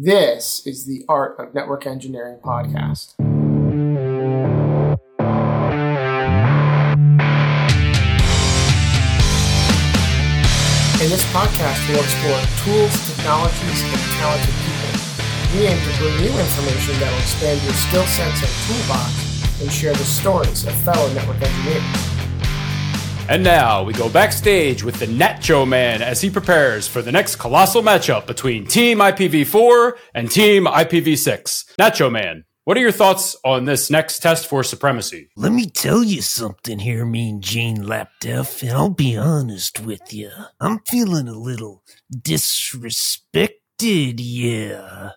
This is the Art of Network Engineering podcast. In this podcast, we'll explore tools, technologies, and talented people. We aim to bring you information that will expand your skill sets and toolbox and share the stories of fellow network engineers. And now we go backstage with the Nacho Man as he prepares for the next colossal matchup between Team IPv4 and Team IPv6. Nacho Man, what are your thoughts on this next test for supremacy? Let me tell you something here, Mean Gene Laptef, and I'll be honest with you. I'm feeling a little disrespected, yeah.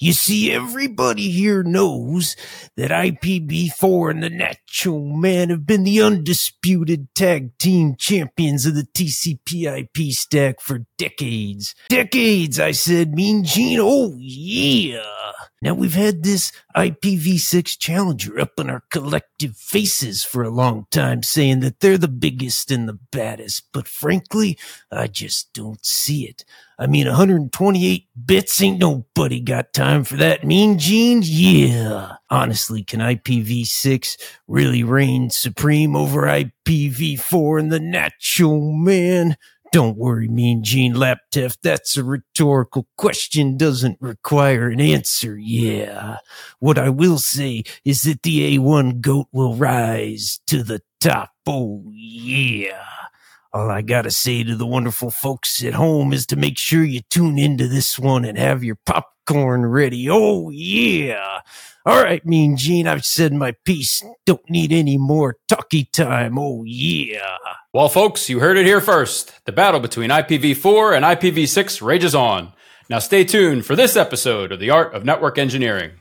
You see, everybody here knows that IPv4 and the Nacho Man have been the undisputed tag team champions of the TCP IP stack for decades. Decades, I said, Mean Gene. Oh, yeah. Now we've had this IPv6 challenger up in our collective faces for a long time saying that they're the biggest and the baddest, but frankly, I just don't see it. I mean, 128 bits ain't nobody got time for that. Mean Gene? Yeah. Honestly, can IPv6 really reign supreme over IPv4 and the Nacho Man? Don't worry, Mean Gene Laptef. That's a rhetorical question, doesn't require an answer. Yeah. What I will say is that the A1 goat will rise to the top. Oh, yeah. All I gotta say to the wonderful folks at home is to make sure you tune into this one and have your popcorn ready. Oh, yeah. All right, Mean Gene, I've said my piece. Don't need any more talky time. Oh, yeah. Well, folks, you heard it here first. The battle between IPv4 and IPv6 rages on. Now stay tuned for this episode of The Art of Network Engineering.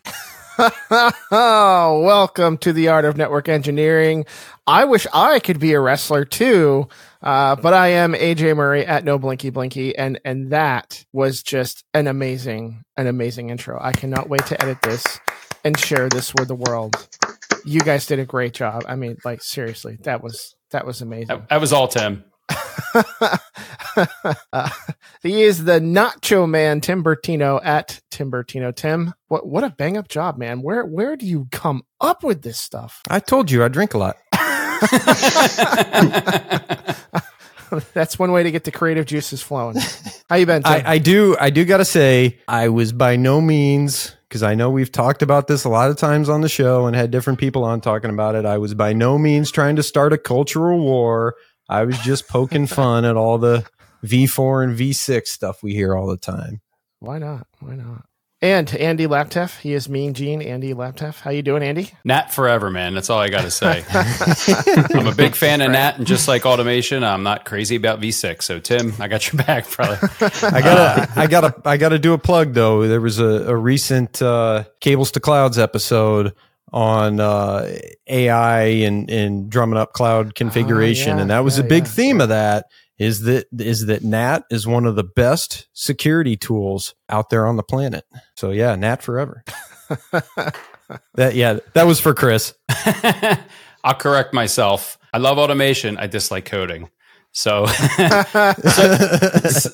welcome to the Art of Network Engineering. I wish I could be a wrestler too, uh, but I am AJ Murray at No Blinky Blinky, and and that was just an amazing, an amazing intro. I cannot wait to edit this and share this with the world. You guys did a great job. I mean, like seriously, that was that was amazing. That, that was all Tim. he is the Nacho Man, Tim Bertino at Tim Bertino. Tim, what what a bang up job, man. Where where do you come up with this stuff? I told you I drink a lot. That's one way to get the creative juices flowing. How you been? I, I, do. I do got to say, I was by no means because I know we've talked about this a lot of times on the show and had different people on talking about it. I was by no means trying to start a cultural war. I was just poking fun at all the V4 and V6 stuff we hear all the time. Why not? Why not? And Andy Laptef, he is Mean Gene. Andy Laptef, how you doing, Andy? NAT forever, man. That's all I got to say. I'm a big fan of NAT, and just like automation, I'm not crazy about V6. So, Tim, I got your back, brother. I gotta, I gotta, I gotta do a plug though. There was a, a recent uh, Cables to Clouds episode on uh, AI and, and drumming up cloud configuration, oh, yeah, and that was yeah, a big yeah. theme of that is that is that NAT is one of the best security tools out there on the planet. So yeah, NAT forever. that yeah, that was for Chris. I'll correct myself. I love automation. I dislike coding. So,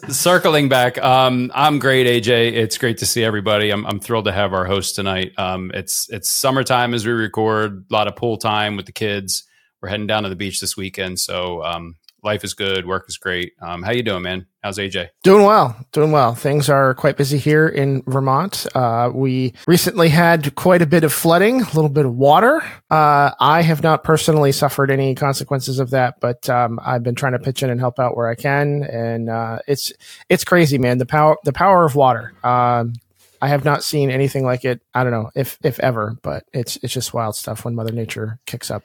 circling back, um, I'm great, AJ. It's great to see everybody. I'm, I'm thrilled to have our host tonight. Um, it's it's summertime as we record. A lot of pool time with the kids. We're heading down to the beach this weekend, so um, life is good, work is great. Um, how you doing, man? How's AJ? Doing well, doing well. Things are quite busy here in Vermont. Uh, we recently had quite a bit of flooding, a little bit of water. Uh, I have not personally suffered any consequences of that, but um, I've been trying to pitch in and help out where I can, and uh, it's it's crazy, man. The power the power of water. Um, I have not seen anything like it. I don't know if if ever, but it's it's just wild stuff when Mother Nature kicks up.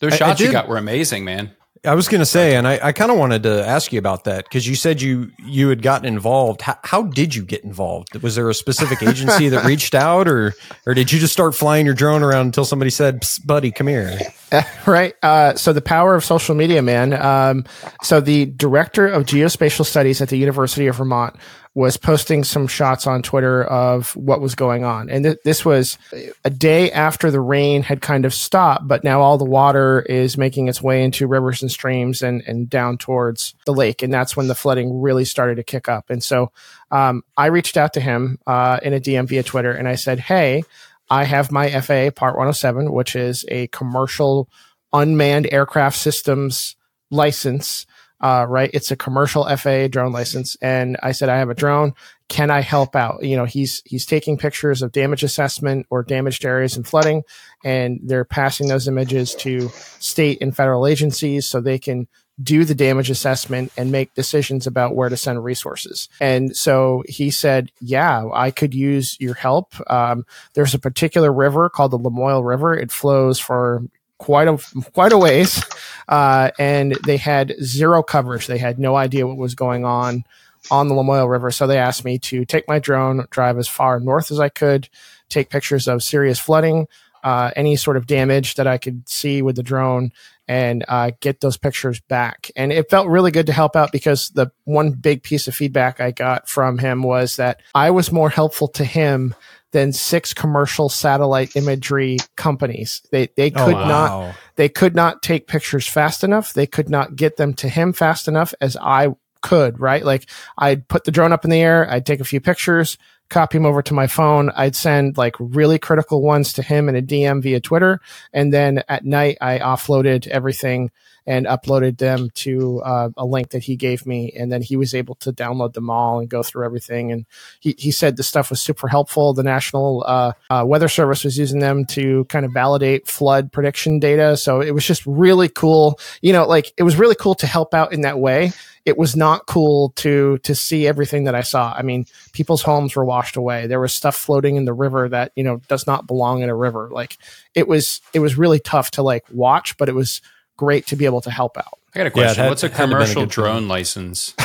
Those shots I, I you got were amazing, man. I was going to say, and I, I kind of wanted to ask you about that because you said you you had gotten involved. How, how, did you get involved? Was there a specific agency that reached out, or or did you just start flying your drone around until somebody said, "Buddy, come here"? right. Uh, so the power of social media, man. Um, so the director of geospatial studies at the University of Vermont was posting some shots on Twitter of what was going on. And th- this was a day after the rain had kind of stopped, but now all the water is making its way into rivers and streams and, and down towards the lake. And that's when the flooding really started to kick up. And so um, I reached out to him uh, in a DM via Twitter and I said, Hey, I have my FAA Part 107, which is a commercial unmanned aircraft systems license uh, right? It's a commercial FAA drone license. And I said, I have a drone. Can I help out? You know, he's, he's taking pictures of damage assessment or damaged areas and flooding, and they're passing those images to state and federal agencies so they can do the damage assessment and make decisions about where to send resources. And so he said, yeah, I could use your help. Um, there's a particular river called the Lamoille River. It flows for quite a quite a ways, uh, and they had zero coverage. They had no idea what was going on on the Lamoille River. So they asked me to take my drone, drive as far north as I could, take pictures of serious flooding, uh, any sort of damage that I could see with the drone, and uh, get those pictures back. And it felt really good to help out because the one big piece of feedback I got from him was that I was more helpful to him than six commercial satellite imagery companies. They they oh, could oh, wow. not they could not take pictures fast enough. They could not get them to him fast enough as I could, right? Like I'd put the drone up in the air, I'd take a few pictures, copy them over to my phone. I'd send like really critical ones to him in a DM via Twitter. And then at night I offloaded everything and uploaded them to uh, a link that he gave me. And then he was able to download them all and go through everything. And he, he said the stuff was super helpful. The National uh, uh, Weather Service was using them to kind of validate flood prediction data. So it was just really cool. You know, like it was really cool to help out in that way. It was not cool to to see everything that I saw. I mean, people's homes were washed away. There was stuff floating in the river that you know does not belong in a river. Like it was it was really tough to like watch, but it was great to be able to help out. I got a question. Yeah, had, What's a commercial a drone license?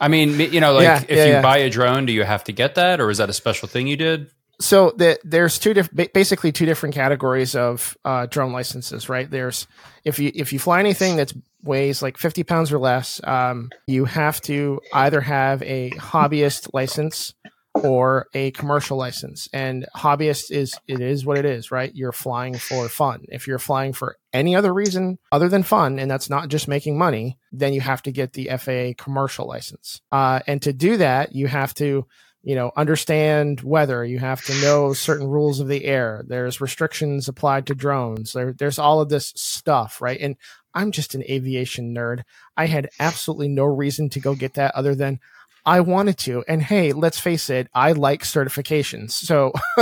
I mean, you know, like yeah, if yeah, you yeah. buy a drone, do you have to get that, or is that a special thing you did? So the, there's two different, basically two different categories of uh, drone licenses, right? There's if you if you fly anything that weighs like 50 pounds or less, um, you have to either have a hobbyist license or a commercial license. And hobbyist is it is what it is, right? You're flying for fun. If you're flying for any other reason other than fun, and that's not just making money, then you have to get the FAA commercial license. Uh, and to do that, you have to you know understand weather you have to know certain rules of the air there's restrictions applied to drones there, there's all of this stuff right and i'm just an aviation nerd i had absolutely no reason to go get that other than I wanted to. And hey, let's face it, I like certifications. So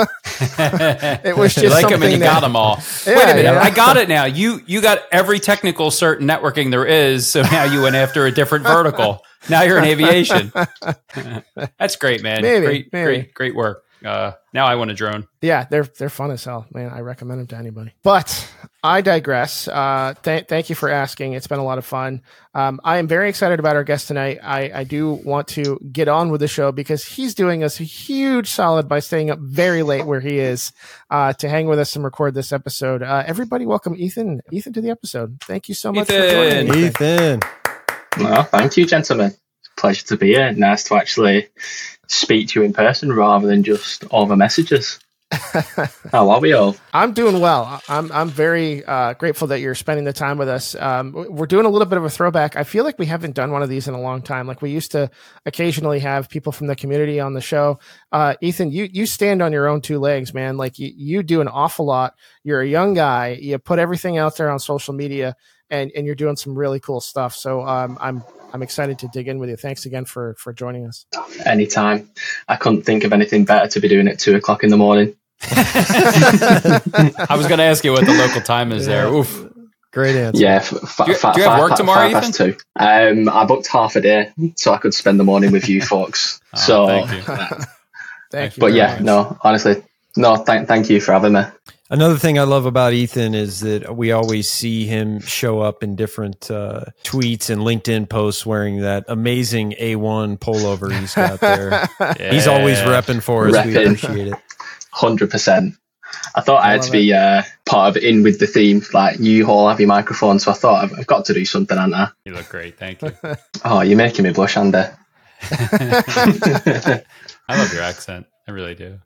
it was just you like them and you that, got them all. Yeah, Wait a minute, yeah. I got it now. You you got every technical cert networking there is. So now you went after a different vertical. Now you're in aviation. That's great, man. Maybe, great, maybe. great, great work. Uh, now I want a drone. Yeah, they're they're fun as hell, man. I recommend them to anybody. But I digress. Uh, th- thank you for asking. It's been a lot of fun. Um, I am very excited about our guest tonight. I, I do want to get on with the show because he's doing us a huge solid by staying up very late where he is uh, to hang with us and record this episode. Uh, everybody, welcome Ethan. Ethan to the episode. Thank you so much Ethan. for joining. Ethan. Well, thank you, gentlemen. Pleasure to be here. Nice to actually speak to you in person rather than just over messages. How are we all? I'm doing well. I'm I'm very uh, grateful that you're spending the time with us. Um, we're doing a little bit of a throwback. I feel like we haven't done one of these in a long time. Like we used to occasionally have people from the community on the show. Uh, Ethan, you you stand on your own two legs, man. Like you, you do an awful lot. You're a young guy. You put everything out there on social media, and and you're doing some really cool stuff. So um, I'm I'm excited to dig in with you. Thanks again for for joining us. Anytime. I couldn't think of anything better to be doing at two o'clock in the morning. I was going to ask you what the local time is yeah. there. Oof. Great answer. Yeah. F- do, you, f- do you have work tomorrow, Ethan? Two. Um, I booked half a day so I could spend the morning with you folks. oh, so thank you. Uh, thank you. But yeah, much. no, honestly, no, thank, thank you for having me. Another thing I love about Ethan is that we always see him show up in different uh, tweets and LinkedIn posts wearing that amazing A1 pullover he's got there. yeah. He's always repping for us. Repping. We appreciate it. 100%. I thought I, I had to be uh, part of in with the theme. Like you all have your microphone, so I thought I've, I've got to do something, haven't I? You look great, thank you. oh, you're making me blush, Andy. I love your accent. I really do.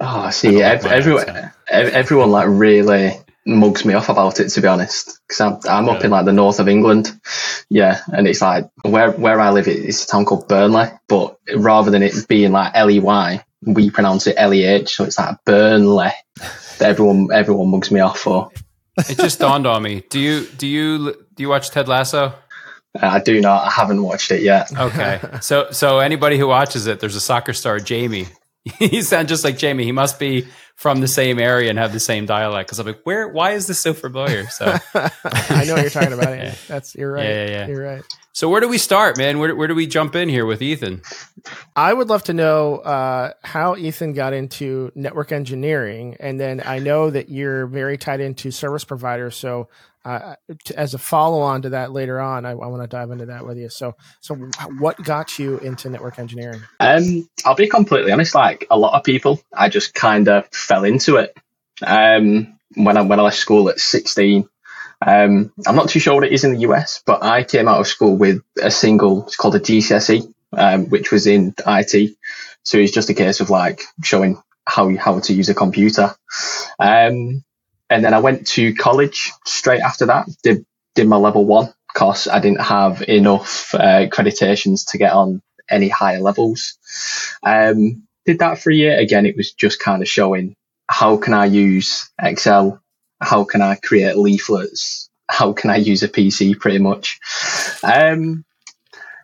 Oh, see, ev- everyone, everyone like really mugs me off about it to be honest, because I'm, I'm up in like the north of England, yeah, and it's like where where I live, it's a town called Burnley, but rather than it being like L E Y, we pronounce it L E H, so it's like Burnley. That everyone everyone mugs me off for. It just dawned on me. Do you do you do you watch Ted Lasso? Uh, I do not. I haven't watched it yet. Okay, so so anybody who watches it, there's a soccer star, Jamie. he sounds just like Jamie. He must be from the same area and have the same dialect. Because I'm like, where? Why is this so familiar? So I know what you're talking about. Yeah. That's you're right. Yeah, yeah, yeah. You're right. So where do we start, man? Where where do we jump in here with Ethan? I would love to know uh, how Ethan got into network engineering, and then I know that you're very tied into service providers. So to, as a follow on to that later on, I, I want to dive into that with you. So, so what got you into network engineering? Um, I'll be completely honest. Like a lot of people, I just kind of fell into it. Um, when I when I left school at 16, um, I'm not too sure what it is in the US, but I came out of school with a single. It's called a GCSE, um, which was in IT. So it's just a case of like showing how how to use a computer. Um, and then I went to college straight after that. Did did my level one because I didn't have enough uh, accreditations to get on any higher levels. Um, did that for a year. Again, it was just kind of showing how can I use Excel how can I create leaflets? How can I use a PC pretty much? Um,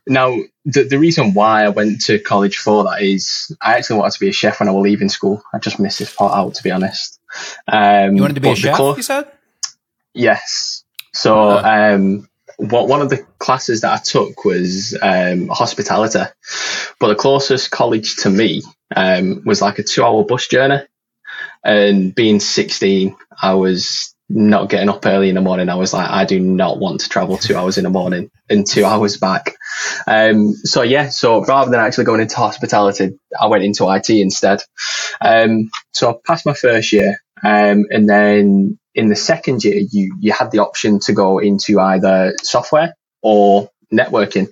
now, the, the reason why I went to college for that is I actually wanted to be a chef when I was leaving school. I just missed this part out, to be honest. Um, you wanted to be a chef, cl- you said? Yes. So, um, what one of the classes that I took was um, hospitality, but the closest college to me um, was like a two-hour bus journey. And being 16, I was not getting up early in the morning. I was like, I do not want to travel two hours in the morning and two hours back. Um, so yeah, so rather than actually going into hospitality, I went into IT instead. Um, so I passed my first year. Um, and then in the second year, you, you had the option to go into either software or networking.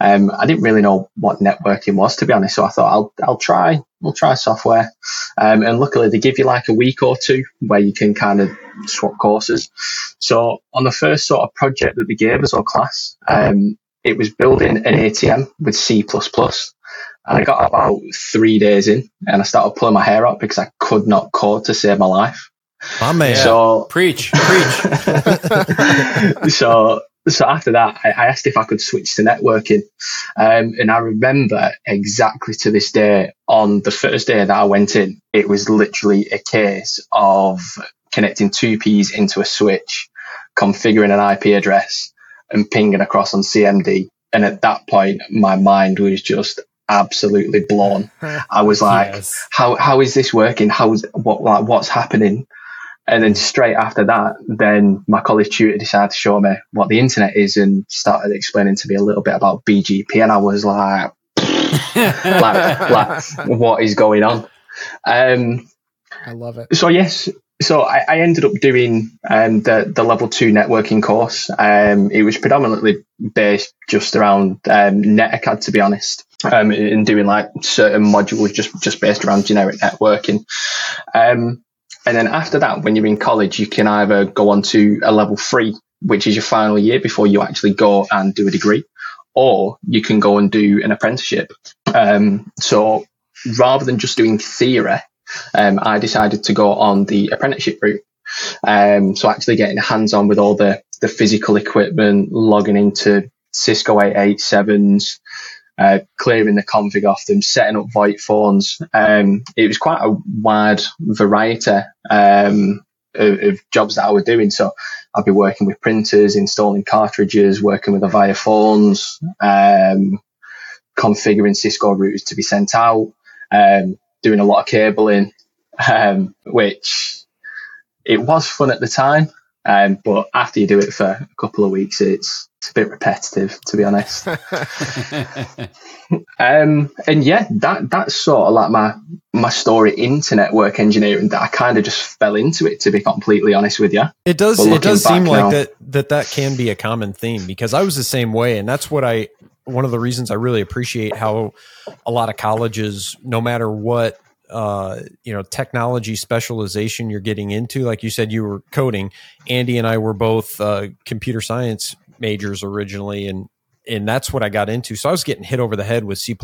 Um, I didn't really know what networking was, to be honest. So I thought I'll, I'll try, we'll try software. Um, and luckily they give you like a week or two where you can kind of swap courses. So on the first sort of project that they gave us or class, um, it was building an ATM with C++. And I got about three days in and I started pulling my hair out because I could not code to save my life. My man. So preach, preach. so so after that, I, I, asked if I could switch to networking. Um, and I remember exactly to this day, on the first day that I went in, it was literally a case of connecting two Ps into a switch, configuring an IP address, and pinging across on CMD. And at that point, my mind was just absolutely blown. I was like, yes. how, how is this working? How's what, like, what's happening? And then straight after that, then my college tutor decided to show me what the internet is and started explaining to me a little bit about BGP. And I was like, like, like, what is going on? Um, I love it. So yes, so I, I ended up doing um, the the level two networking course. Um, it was predominantly based just around um, Netacad, to be honest, um, and doing like certain modules just just based around generic networking. Um, and then after that, when you're in college, you can either go on to a level three, which is your final year before you actually go and do a degree, or you can go and do an apprenticeship. Um, so rather than just doing theory, um, I decided to go on the apprenticeship route. Um, so actually getting hands on with all the, the physical equipment, logging into Cisco 887s, uh, clearing the config off them, setting up VoIP phones. Um, it was quite a wide variety um, of, of, jobs that I was doing. So I'd be working with printers, installing cartridges, working with Avaya phones, um, configuring Cisco routers to be sent out, um, doing a lot of cabling, um, which it was fun at the time. Um, but after you do it for a couple of weeks, it's it's a bit repetitive, to be honest. um, and yeah, that that's sort of like my my story into network engineering. That I kind of just fell into it, to be completely honest with you. It does. It does seem like that that that can be a common theme because I was the same way, and that's what I one of the reasons I really appreciate how a lot of colleges, no matter what uh, you know technology specialization you're getting into, like you said, you were coding. Andy and I were both uh, computer science majors originally, and and that's what I got into. So I was getting hit over the head with C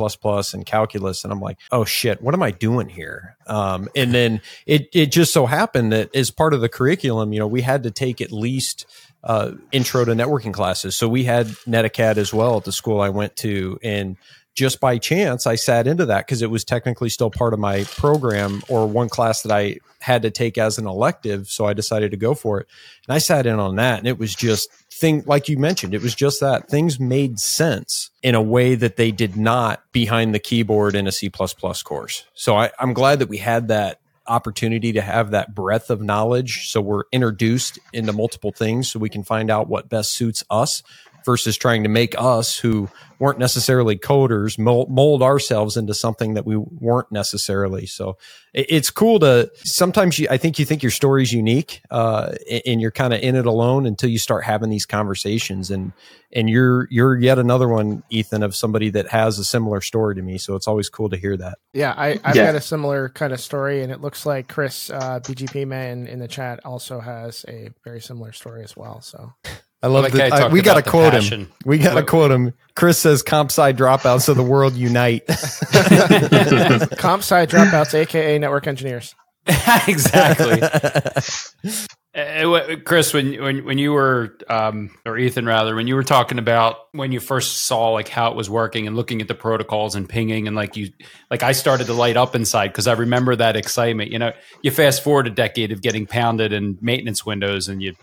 and calculus, and I'm like, oh shit, what am I doing here? Um, and then it it just so happened that as part of the curriculum, you know, we had to take at least uh, intro to networking classes. So we had Netacad as well at the school I went to, and just by chance, I sat into that because it was technically still part of my program or one class that I had to take as an elective. So I decided to go for it. And I sat in on that and it was just thing, like you mentioned, it was just that things made sense in a way that they did not behind the keyboard in a C course. So I, I'm glad that we had that opportunity to have that breadth of knowledge. So we're introduced into multiple things so we can find out what best suits us versus trying to make us who weren't necessarily coders mold, mold, ourselves into something that we weren't necessarily. So it's cool to sometimes you, I think you think your story's unique, uh, and you're kind of in it alone until you start having these conversations and, and you're, you're yet another one, Ethan, of somebody that has a similar story to me. So it's always cool to hear that. Yeah. I, I've yeah. got a similar kind of story and it looks like Chris, uh, BGP man in the chat also has a very similar story as well. So I love like that. I, we got to quote passion. him. We got to quote him. Chris says comp sci dropouts of the world unite. comp sci dropouts, aka network engineers. exactly. uh, Chris, when when when you were um, or Ethan rather, when you were talking about when you first saw like how it was working and looking at the protocols and pinging and like you like I started to light up inside because I remember that excitement. You know, you fast forward a decade of getting pounded in maintenance windows and you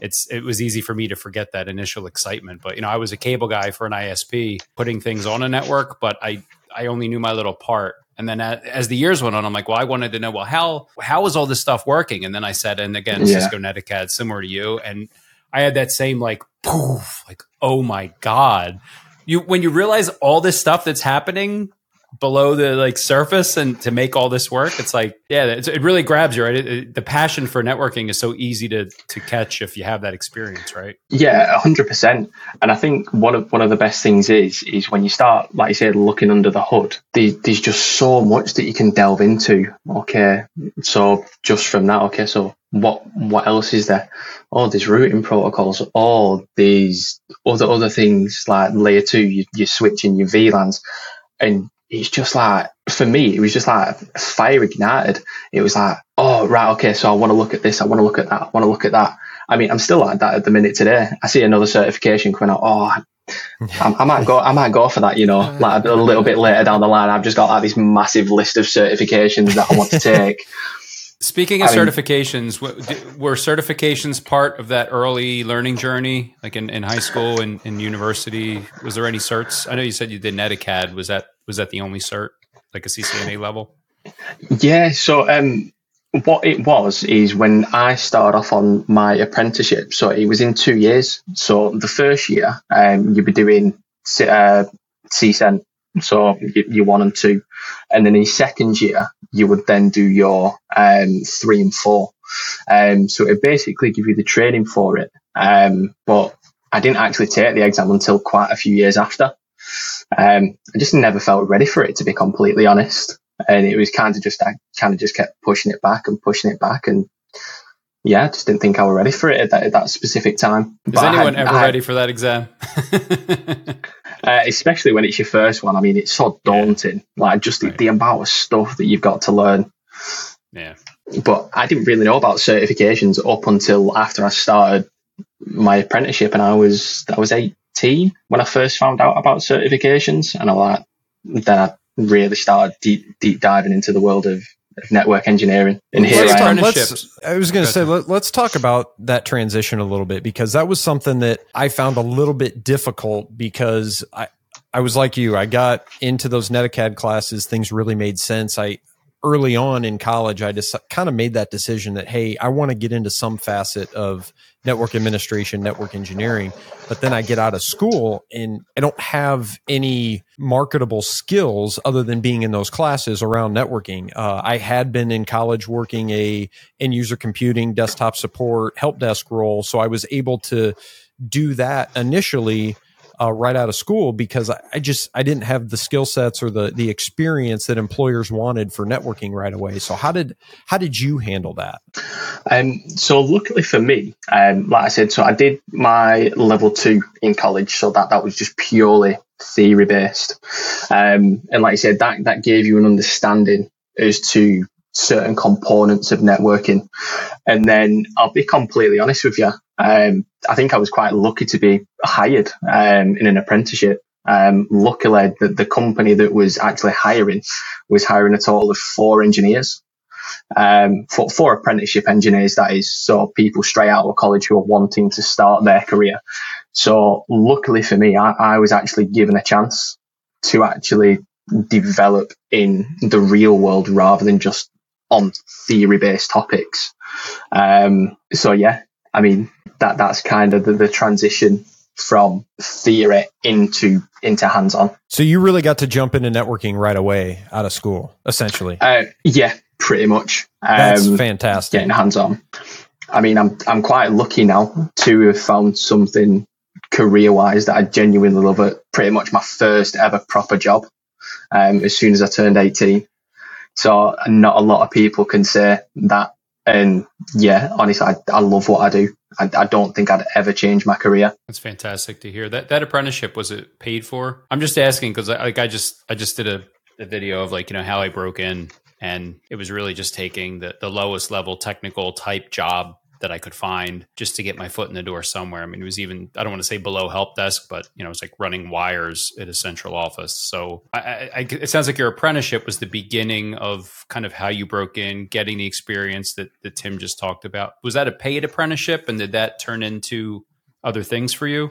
it's it was easy for me to forget that initial excitement. But you know, I was a cable guy for an ISP, putting things on a network, but I I only knew my little part. And then as the years went on, I'm like, well, I wanted to know, well, how how is all this stuff working? And then I said, and again, yeah. Cisco Netacad, similar to you, and I had that same like poof, like oh my god, you when you realize all this stuff that's happening below the like surface and to make all this work it's like yeah it really grabs you right? It, it, the passion for networking is so easy to to catch if you have that experience right? Yeah 100% and i think one of one of the best things is is when you start like you said looking under the hood there's just so much that you can delve into. Okay so just from that okay so what what else is there? Oh, all these routing protocols. Oh, all these other other things like layer two you, you're switching your vlans. And it's just like for me, it was just like fire ignited. It was like, oh right, okay, so I want to look at this, I want to look at that, I want to look at that. I mean, I'm still like that at the minute today. I see another certification coming out. Oh, I, I, might go. I might go for that. You know, like a little bit later down the line. I've just got like this massive list of certifications that I want to take. Speaking of I certifications, mean, were certifications part of that early learning journey, like in, in high school and in university? Was there any certs? I know you said you did Netacad. Was that was that the only cert, like a CCNA level? Yeah. So um, what it was is when I started off on my apprenticeship. So it was in two years. So the first year, um, you'd be doing uh, CCENT, so you, one and two, and then in second year you would then do your um, three and four. Um, so it basically give you the training for it. Um, but I didn't actually take the exam until quite a few years after. Um, I just never felt ready for it, to be completely honest. And it was kind of just, I kind of just kept pushing it back and pushing it back. And yeah, I just didn't think I was ready for it at that, at that specific time. Is but anyone had, ever had, ready for that exam? uh, especially when it's your first one. I mean, it's so daunting. Like just right. the, the amount of stuff that you've got to learn. Yeah. But I didn't really know about certifications up until after I started my apprenticeship, and I was I was eight, when I first found out about certifications, and I like then I really started deep deep diving into the world of, of network engineering. And here let's I am. Let's, I was going to say let, let's talk about that transition a little bit because that was something that I found a little bit difficult because I. I was like you. I got into those Netacad classes. Things really made sense. I early on in college, I just kind of made that decision that, hey, I want to get into some facet of network administration, network engineering. But then I get out of school and I don't have any marketable skills other than being in those classes around networking. Uh, I had been in college working a end user computing, desktop support, help desk role. So I was able to do that initially uh, right out of school because I, I just I didn't have the skill sets or the the experience that employers wanted for networking right away. So how did how did you handle that? Um, so luckily for me, um, like I said, so I did my level two in college, so that that was just purely theory based, um, and like I said, that that gave you an understanding as to certain components of networking. And then I'll be completely honest with you. Um, I think I was quite lucky to be hired um, in an apprenticeship. Um, luckily, the, the company that was actually hiring was hiring a total of four engineers, um, four apprenticeship engineers, that is. So people straight out of college who are wanting to start their career. So luckily for me, I, I was actually given a chance to actually develop in the real world rather than just on theory based topics. Um, so yeah, I mean that that's kind of the, the transition from theory into into hands on. So you really got to jump into networking right away out of school, essentially. Uh, yeah, pretty much. Um, that's fantastic. Getting hands on. I mean, I'm I'm quite lucky now to have found something career wise that I genuinely love. It pretty much my first ever proper job. Um, as soon as I turned 18, so not a lot of people can say that. And yeah, honestly, I, I love what I do. I, I, don't think I'd ever change my career. That's fantastic to hear. That that apprenticeship was it paid for? I'm just asking because like I just I just did a, a video of like you know how I broke in, and it was really just taking the the lowest level technical type job that I could find just to get my foot in the door somewhere. I mean, it was even, I don't want to say below help desk, but you know, it's like running wires at a central office. So I, I, it sounds like your apprenticeship was the beginning of kind of how you broke in, getting the experience that, that Tim just talked about. Was that a paid apprenticeship and did that turn into other things for you?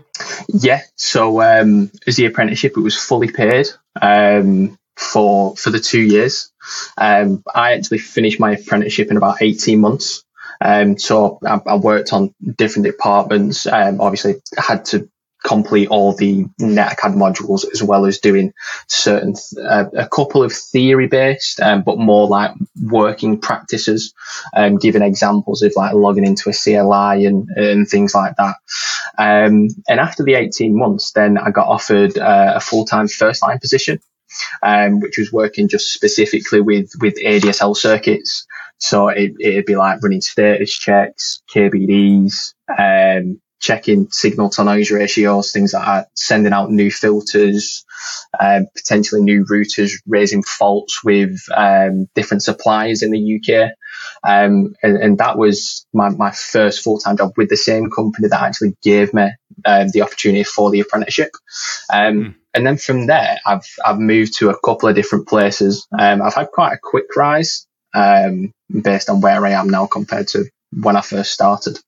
Yeah. So um, as the apprenticeship, it was fully paid. Um, for for the two years, um, I actually finished my apprenticeship in about eighteen months. Um, so I, I, worked on different departments. Um, obviously, had to complete all the NetAcad modules as well as doing certain, uh, a couple of theory based, um, but more like working practices, um, giving examples of like logging into a CLI and, and things like that. Um, and after the 18 months, then I got offered uh, a full time first line position. Um, which was working just specifically with with ADSL circuits. So it, it'd be like running status checks, KBDs, um, checking signal to noise ratios, things like that, sending out new filters, um, potentially new routers, raising faults with um, different suppliers in the UK. Um, and, and, that was my, my first full time job with the same company that actually gave me um, the opportunity for the apprenticeship. Mm. And then from there, I've I've moved to a couple of different places. Um, I've had quite a quick rise um, based on where I am now compared to when I first started.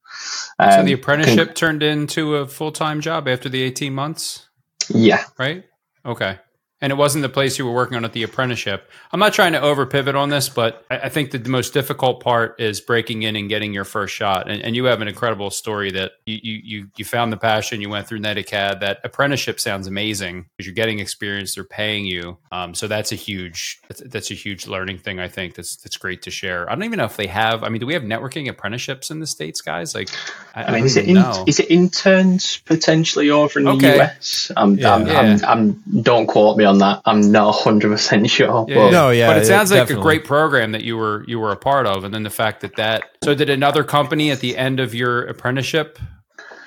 Um, so the apprenticeship can, turned into a full time job after the 18 months? Yeah. Right? Okay and it wasn't the place you were working on at the apprenticeship. I'm not trying to over pivot on this, but I, think that the most difficult part is breaking in and getting your first shot. And, and you have an incredible story that you, you you found the passion, you went through NetAcad. That apprenticeship sounds amazing because you're getting experience, they're paying you. Um, so that's a huge that's, that's, a huge learning thing. I think that's that's great to share. I don't even know if they have. I mean, do we have networking apprenticeships in the states, guys? Like, I, I mean, is it in, is it interns potentially over in okay. the US? I'm, yeah. I'm, yeah. I'm, I'm, don't quote me on that. I'm not 100 percent sure. Yeah, but, no, yeah, but it sounds like definitely. a great program that you were you were a part of, and then the fact that that. So, did another company at the end of your apprenticeship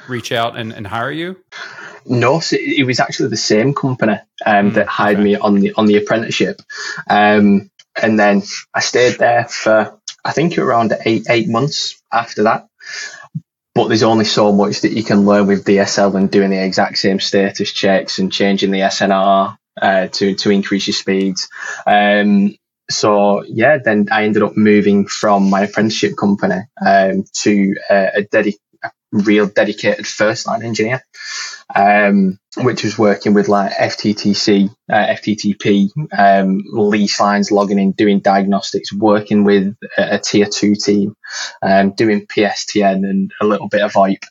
reach out and, and hire you? No, so it was actually the same company um, mm, that hired okay. me on the on the apprenticeship, um, and then I stayed there for I think around eight eight months after that but there's only so much that you can learn with DSL and doing the exact same status checks and changing the SNR uh, to to increase your speeds. Um, so yeah, then I ended up moving from my apprenticeship company um, to a, a, dedi- a, real dedicated first line engineer, um, which was working with like FTTC, uh, FTTP um, lease lines, logging in, doing diagnostics, working with a, a tier two team, um, doing PSTN and a little bit of VoIP.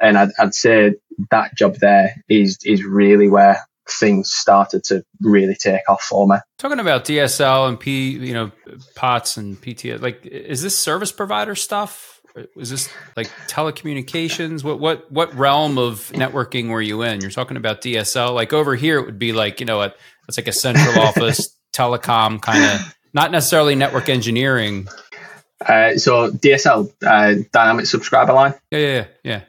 And I'd, I'd say that job there is is really where things started to really take off for me. Talking about DSL and P, you know, POTS and PTS, like, is this service provider stuff? is this like telecommunications? What what what realm of networking were you in? You're talking about DSL. Like over here, it would be like you know, a, it's like a central office telecom kind of, not necessarily network engineering. Uh, so DSL, uh, dynamic subscriber line. Yeah, yeah, yeah.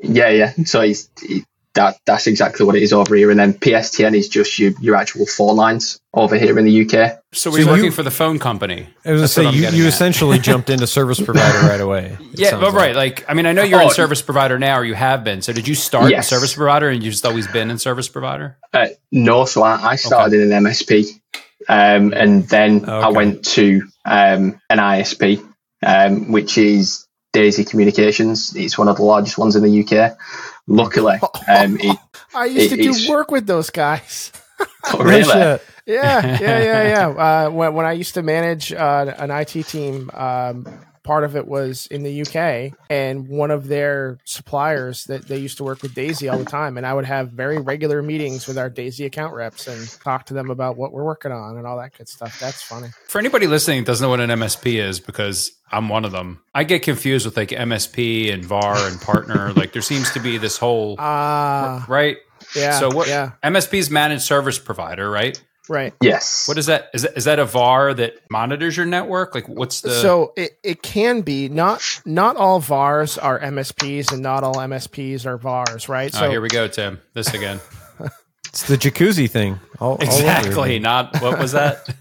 Yeah, yeah. So he's, he, that that's exactly what it is over here. And then PSTN is just your, your actual phone lines over here in the UK. So we're So working you- for the phone company. I was going to say you, you essentially jumped into service provider right away. Yeah, but right. Like, I mean, I know you're Oh, in service provider now, or you have been. So, did you start in service provider, and you've just always been in service provider? Uh, no, so I, I started in an MSP, um, and then I went to um, an ISP, um, which is Daisy Communications. It's one of the largest ones in the UK. Luckily, um, it, I used to do work with those guys. oh, really? yeah, yeah, yeah, yeah. Uh, when, when I used to manage uh, an IT team, um, part of it was in the UK, and one of their suppliers that they used to work with Daisy all the time, and I would have very regular meetings with our Daisy account reps and talk to them about what we're working on and all that good stuff. That's funny. For anybody listening that doesn't know what an MSP is, because I'm one of them, I get confused with like MSP and VAR and partner. like, there seems to be this whole Ah, right. yeah. So what? Yeah, MSP is managed service provider, right? right. Yes. What is that? Is that is that a VAR that monitors your network? Like, what's the? so it, it can be not not all VARs are MSPs and not all MSPs are VARs, right? oh, So here we go, Tim. This again. It's the jacuzzi thing. All, all Exactly. again. Not what was that?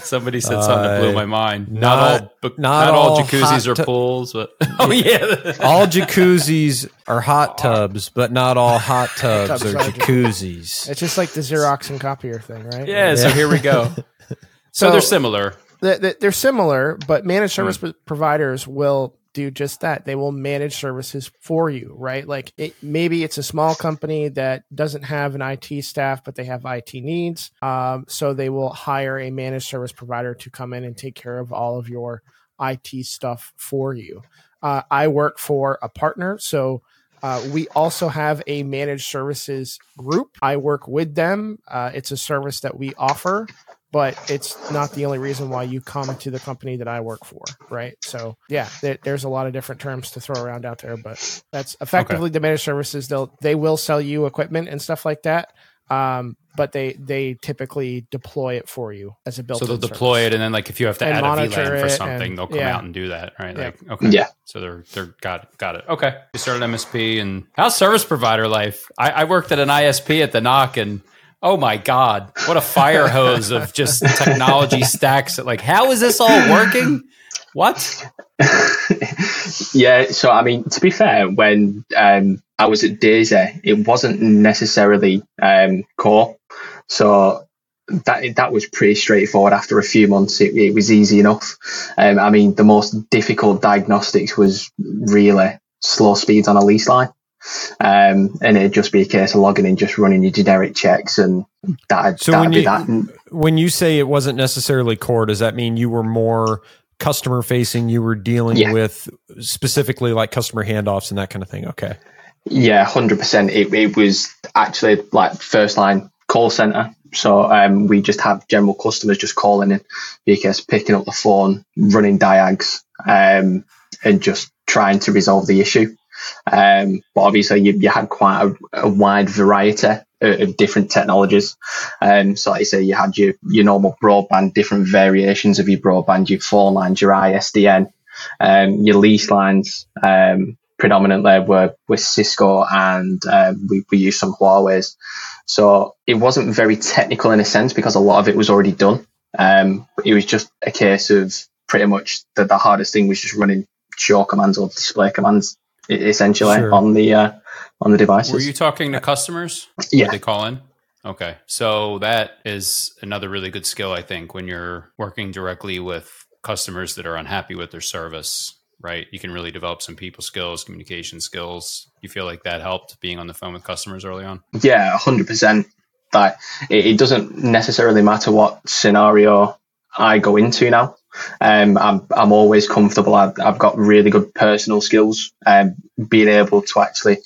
Somebody said something that blew Uh, my mind. Not, not- all, not not, all all jacuzzis are tu- pools, but oh yeah, All jacuzzis are hot tubs, but not all hot tubs Tubs are are jacuzzis. it's just like the Xerox and copier thing, right? yeah. So here we go. So, So- they're similar. Th- th- they're similar, but managed service pro- providers will do just that. They will manage services for you, right? Like it, maybe it's a small company that doesn't have an IT staff, but they have IT needs. Um, so they will hire a managed service provider to come in and take care of all of your IT stuff for you. Uh, I work for a partner, so uh, we also have a managed services group. I work with them. Uh, it's a service that we offer but it's not the only reason why you come to the company that I work for, right? So yeah, there, there's a lot of different terms to throw around out there, but that's effectively the managed services. They'll they will sell you equipment and stuff like that, um, but they they typically deploy it for you as a built. So they'll deploy it, and then like if you have to And add a VLAN for something, and- they'll come yeah. out and do that, right? Yeah. Like okay, Yeah. So they're they're got it, got it. Okay, you started MSP, and how's service provider life? I, I worked at an ISP at the NOC, and oh my god, what a fire hose of just technology stacks! Like, how is this all working? What? yeah, so I mean, to be fair, when um, I was at Daisy, it wasn't necessarily um, core, so that that was pretty straightforward. After a few months, it, it was easy enough. Um, I mean, the most difficult diagnostics was really slow speeds on a lease line, um, and it'd just be a case of logging in, just running your generic checks, and that So that'd when be you- that. When you say it wasn't necessarily core, does that mean you were more customer facing? You were dealing Yeah. with specifically like customer handoffs and that kind of thing. Okay. Yeah, hundred percent. It it was actually like first line call center. So um, we just have general customers just calling in, because picking up the phone, running diags, um, and just trying to resolve the issue. Um, but obviously, you, you had quite a, a wide variety of, different technologies. Um, so, like you say, you had your, your normal broadband, different variations of your broadband, your phone lines, your ISDN, um, your lease lines, um, predominantly were with Cisco and um, we, we used some Huawei's. So it wasn't very technical in a sense because a lot of it was already done. Um, it was just a case of pretty much the, the hardest thing was just running show commands or display commands essentially Sure. on the uh, on the devices. Were you talking to customers? Yeah. They call in. Okay, so that is another really good skill, I think, when you're working directly with customers that are unhappy with their service. Right, you can really develop some people skills, communication skills. You feel like that helped being on the phone with customers early on. Yeah, hundred percent. That it, it doesn't necessarily matter what scenario I go into now. Um, I'm I'm always comfortable. I've, I've got really good personal skills. Um, being able to actually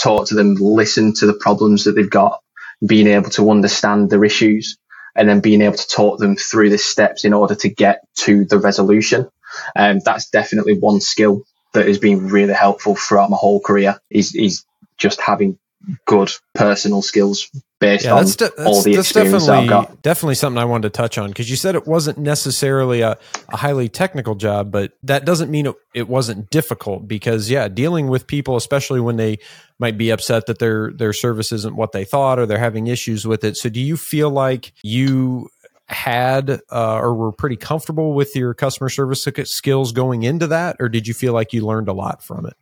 talk to them, listen to the problems that they've got, being able to understand their issues, and then being able to talk them through the steps in order to get to the resolution. Um, that's definitely one skill that has been really helpful throughout my whole career is is just having good personal skills based Yeah, on that's, de- that's, all the that's experience that I've definitely got. definitely something I wanted to touch on because you said it wasn't necessarily a, a highly technical job, but that doesn't mean it, it wasn't difficult because yeah, dealing with people, especially when they might be upset that their their service isn't what they thought or they're having issues with it. So do you feel like you had uh, or were pretty comfortable with your customer service skills going into that, or did you feel like you learned a lot from it?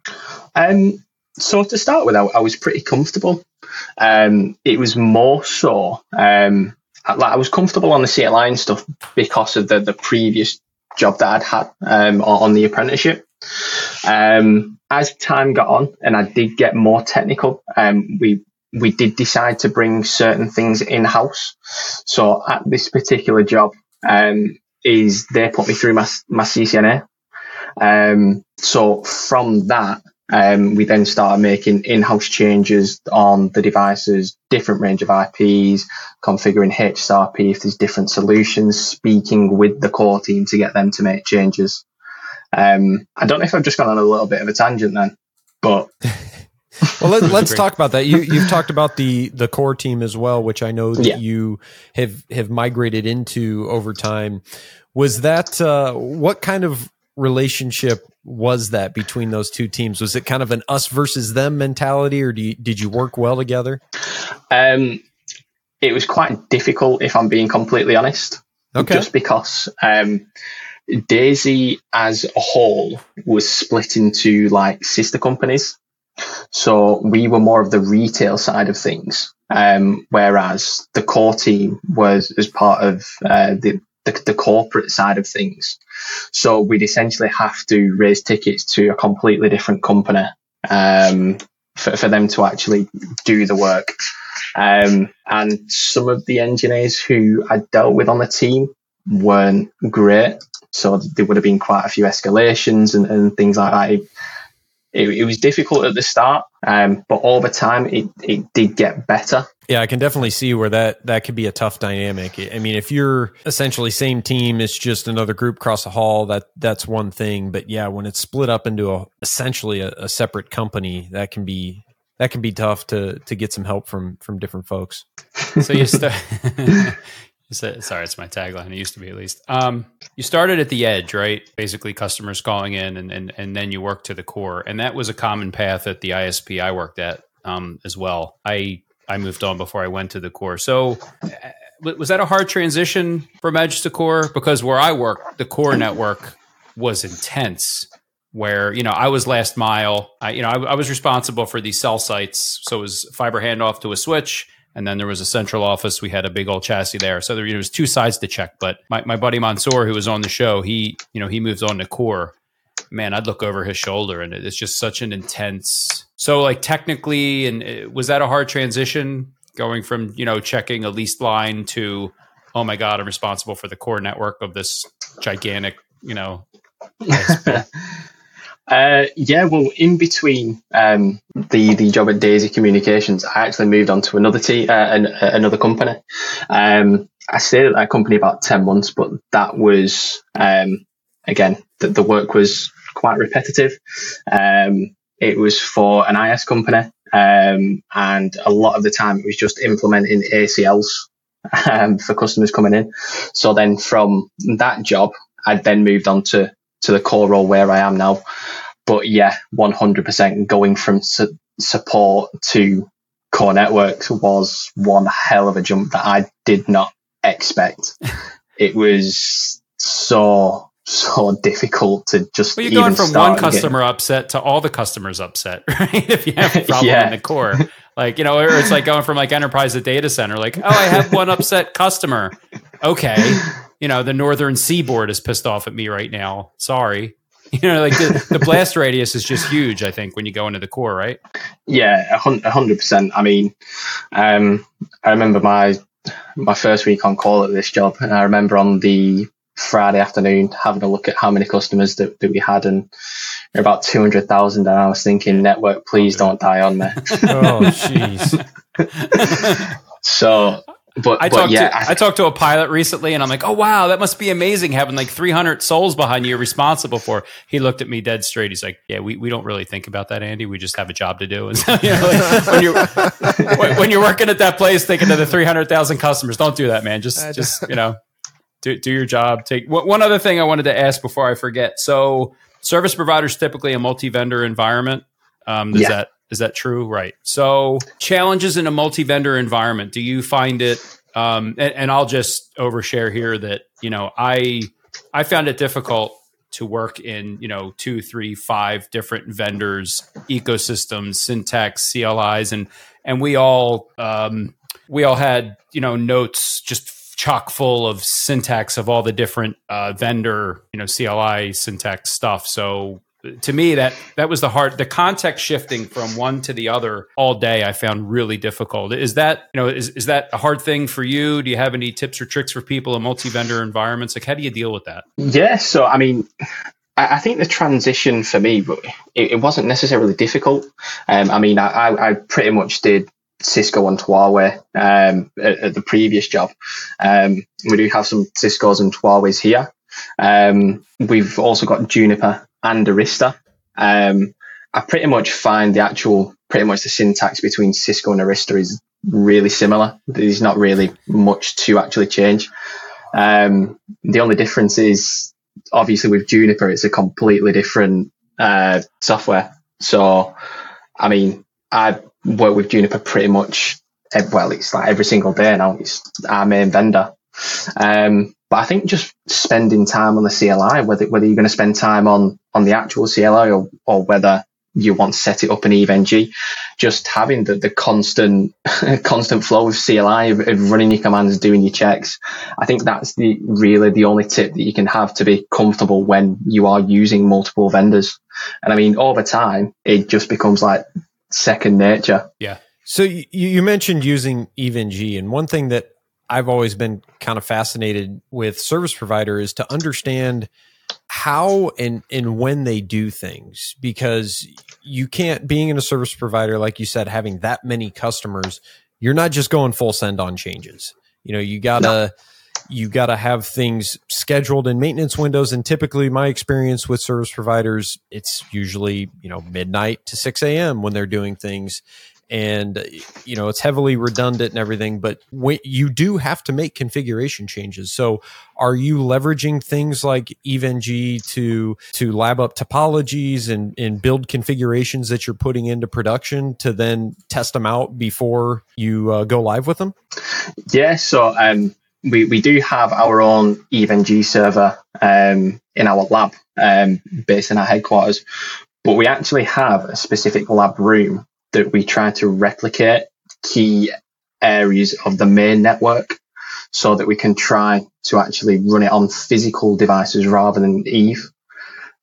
Um, so to start with, I, I was pretty comfortable. Um, it was more so, um, I, like I was comfortable on the CLI and stuff because of the, the previous job that I'd had um, on, the apprenticeship. Um, as time got on and I did get more technical, um, we we did decide to bring certain things in house. So at this particular job, um, is they put me through my my CCNA. So from that, um, we then started making in-house changes on the devices, different range of IPs, configuring HSRP if there's different solutions, speaking with the core team to get them to make changes. Um, I don't know if I've just gone on a little bit of a tangent then, but well, let, us talk about that. You, you've talked about the the core team as well, which I know that Yeah. you have have migrated into over time. Was that uh, what kind of relationship was that between those two teams? Was it kind of an us versus them mentality, or do you, did you work well together? Um, it was quite difficult, if I'm being completely honest. Okay, Just because um, Daisy as a whole was split into like sister companies. So we were more of the retail side of things, um, whereas the core team was as part of uh, the, the the corporate side of things. So we'd essentially have to raise tickets to a completely different company um, for, for them to actually do the work. Um, and some of the engineers who I dealt with on the team weren't great. So there would have been quite a few escalations and, and things like that. It, it, it was difficult at the start, um, but over time it, it did get better. yeah, I can definitely see where that that could be a tough dynamic. I mean, if you're essentially same team, it's just another group across the hall. That that's one thing, but yeah, when it's split up into a essentially a, a separate company, that can be that can be tough to to get some help from from different folks. so you start. sorry, it's my tagline. It used to be at least. Um, you started at the edge, right? Basically, customers calling in, and and and then you work to the core, and that was a common path at the ISP I worked at um, as well. I I moved on before I went to the core. So. uh, Was that a hard transition from edge to core? Because where I work, the core network was intense. Where you know I was last mile. I you know I, I was responsible for these cell sites, so it was fiber handoff to a switch, and then there was a central office. We had a big old chassis there. So there, there was two sides to check. But my, my buddy Mansour, who was on the show, he, you know, he moves on to core. Man, I'd look over his shoulder and it's just such an intense. So like technically, and was that a hard transition going from, you know, checking a leased line to, oh my God, I'm responsible for the core network of this gigantic, you know, Uh, yeah, well, in between um, the the job at Daisy Communications, I actually moved on to another t- uh, an, uh, another company. Um, I stayed at that company about ten months, but that was um, again the, the work was quite repetitive. Um, it was for an IS company, um, and a lot of the time it was just implementing ACLs um, for customers coming in. So then from that job, I then moved on to to the core role where I am now. But yeah, 100% going from su- support to core networks was one hell of a jump that I did not expect. it was so, so difficult to just. Well, you're going from one customer upset to all the customers upset, right? if you have a problem Yeah. in the core, like you know, or it's like going from like enterprise to data center. Like, oh, I have one upset customer. Okay, you know, the northern seaboard is pissed off at me right now. Sorry, you know, like the, the blast radius is just huge. I think when you go into the core, right? Yeah, a hundred percent. I mean, um, I remember my my first week on call at this job, and I remember on the Friday afternoon having a look at how many customers that, that we had, and about two hundred thousand. And I was thinking, network, please don't die on me. Oh, jeez. so but, I but talked yeah, to I, talked to a pilot recently, and I'm like, oh wow, that must be amazing having like 300 souls behind you you're responsible for. He looked at me dead straight. He's like, yeah, we, we don't really think about that, Andy. We just have a job to do. And so, you know, like, when you're when, when you're working at that place, thinking of the 300,000 customers, don't do that, man. Just just you know, do do your job. Take one other thing I wanted to ask before I forget. So, service providers typically a multi-vendor environment. Um, is Yeah. that is that true? Right. So, challenges in a multi-vendor environment. Do you find it? Um, and, and I'll just overshare here that you know I I found it difficult to work in you know two, three, five different vendors, ecosystems, syntax, CLIs, and and we all um, we all had you know notes just chock full of syntax of all the different uh, vendor you know CLI syntax stuff. So to me that that was the hard the context shifting from one to the other all day i found really difficult is that you know is, is that a hard thing for you do you have any tips or tricks for people in multi-vendor environments like how do you deal with that Yeah, so I mean, I, think the transition for me, it, it wasn't necessarily difficult. Um, I mean, I, I, I pretty much did Cisco and Huawei um, at, at the previous job. Um, we do have some Cisco's and Huawei's here. Um, we've also got Juniper and Arista. Um, I pretty much find the actual, pretty much the syntax between Cisco and Arista is really similar. There's not really much to actually change. Um, the only difference is obviously with Juniper, it's a completely different uh, software. So, I mean, I work with Juniper pretty much, well, it's like every single day now. It's our main vendor. Um, but I think just spending time on the CLI, whether whether you're going to spend time on on the actual CLI or or whether you want to set it up in EVE-NG, just having the, the constant constant flow of CLI of, of running your commands, doing your checks. I think that's the really the only tip that you can have to be comfortable when you are using multiple vendors. And I mean, over time, it just becomes like second nature. yeah So you, you mentioned using EVE-NG, and one thing that I've always been kind of fascinated with service provider is to understand how and and when they do things because you can't being in a service provider like you said having that many customers you're not just going full send on changes. You know you gotta you gotta have things scheduled in maintenance windows and typically my experience with service providers it's usually you know midnight to 6 a.m when they're doing things and you know it's heavily redundant and everything but when, you do have to make configuration changes. So are you leveraging things like EVE-NG to to lab up topologies and and build configurations that you're putting into production to then test them out before you uh, go live with them? Yeah, so um, we, we do have our own EVE-NG server um, in our lab um, based in our headquarters, but we actually have a specific lab room that we try to replicate key areas of the main network so that we can try to actually run it on physical devices rather than Eve.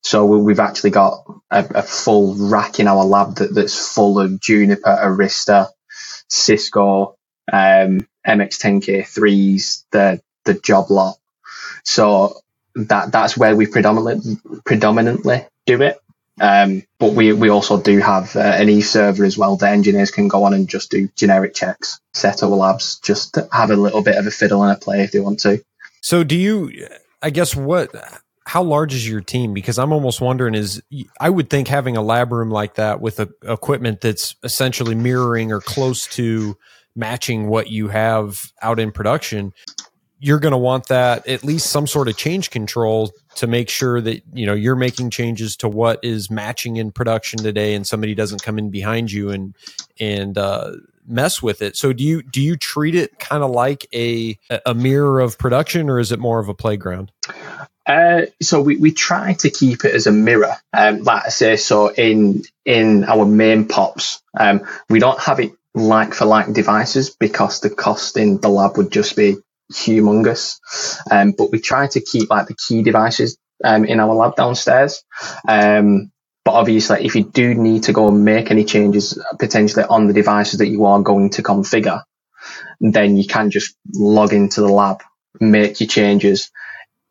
So we- we've actually got a, a full rack in our lab that, that's full of Juniper, Arista, Cisco, um, MX10K3s, the the job lot. So that that's where we predominantly predominantly do it. Um, but we we also do have uh, an e server as well that engineers can go on and just do generic checks, set up labs, just have a little bit of a fiddle and a play if they want to. So do you I guess what how large is your team because I'm almost wondering is I would think having a lab room like that with a, equipment that's essentially mirroring or close to matching what you have out in production you're going to want that at least some sort of change control to make sure that you know you're making changes to what is matching in production today and somebody doesn't come in behind you and and uh mess with it. So do you do you treat it kind of like a a mirror of production, or is it more of a playground? Uh, so we, we try to keep it as a mirror. Um, like I say, so in in our main pops, um, we don't have it like for like devices because the cost in the lab would just be humongous. Um, but we try to keep like the key devices um, in our lab downstairs. Um, but obviously, if you do need to go and make any changes potentially on the devices that you are going to configure, then you can just log into the lab, make your changes.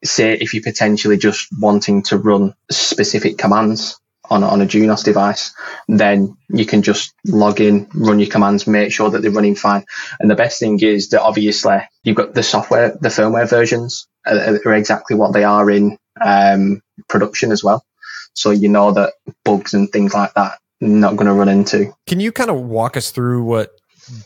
Say if you're potentially just wanting to run specific commands on, on a Junos device, then you can just log in, run your commands, make sure that they're running fine. And the best thing is that obviously you've got the software, the firmware versions are, are exactly what they are in um, production as well. So you know that bugs and things like that not going to run into. Can you kind of walk us through what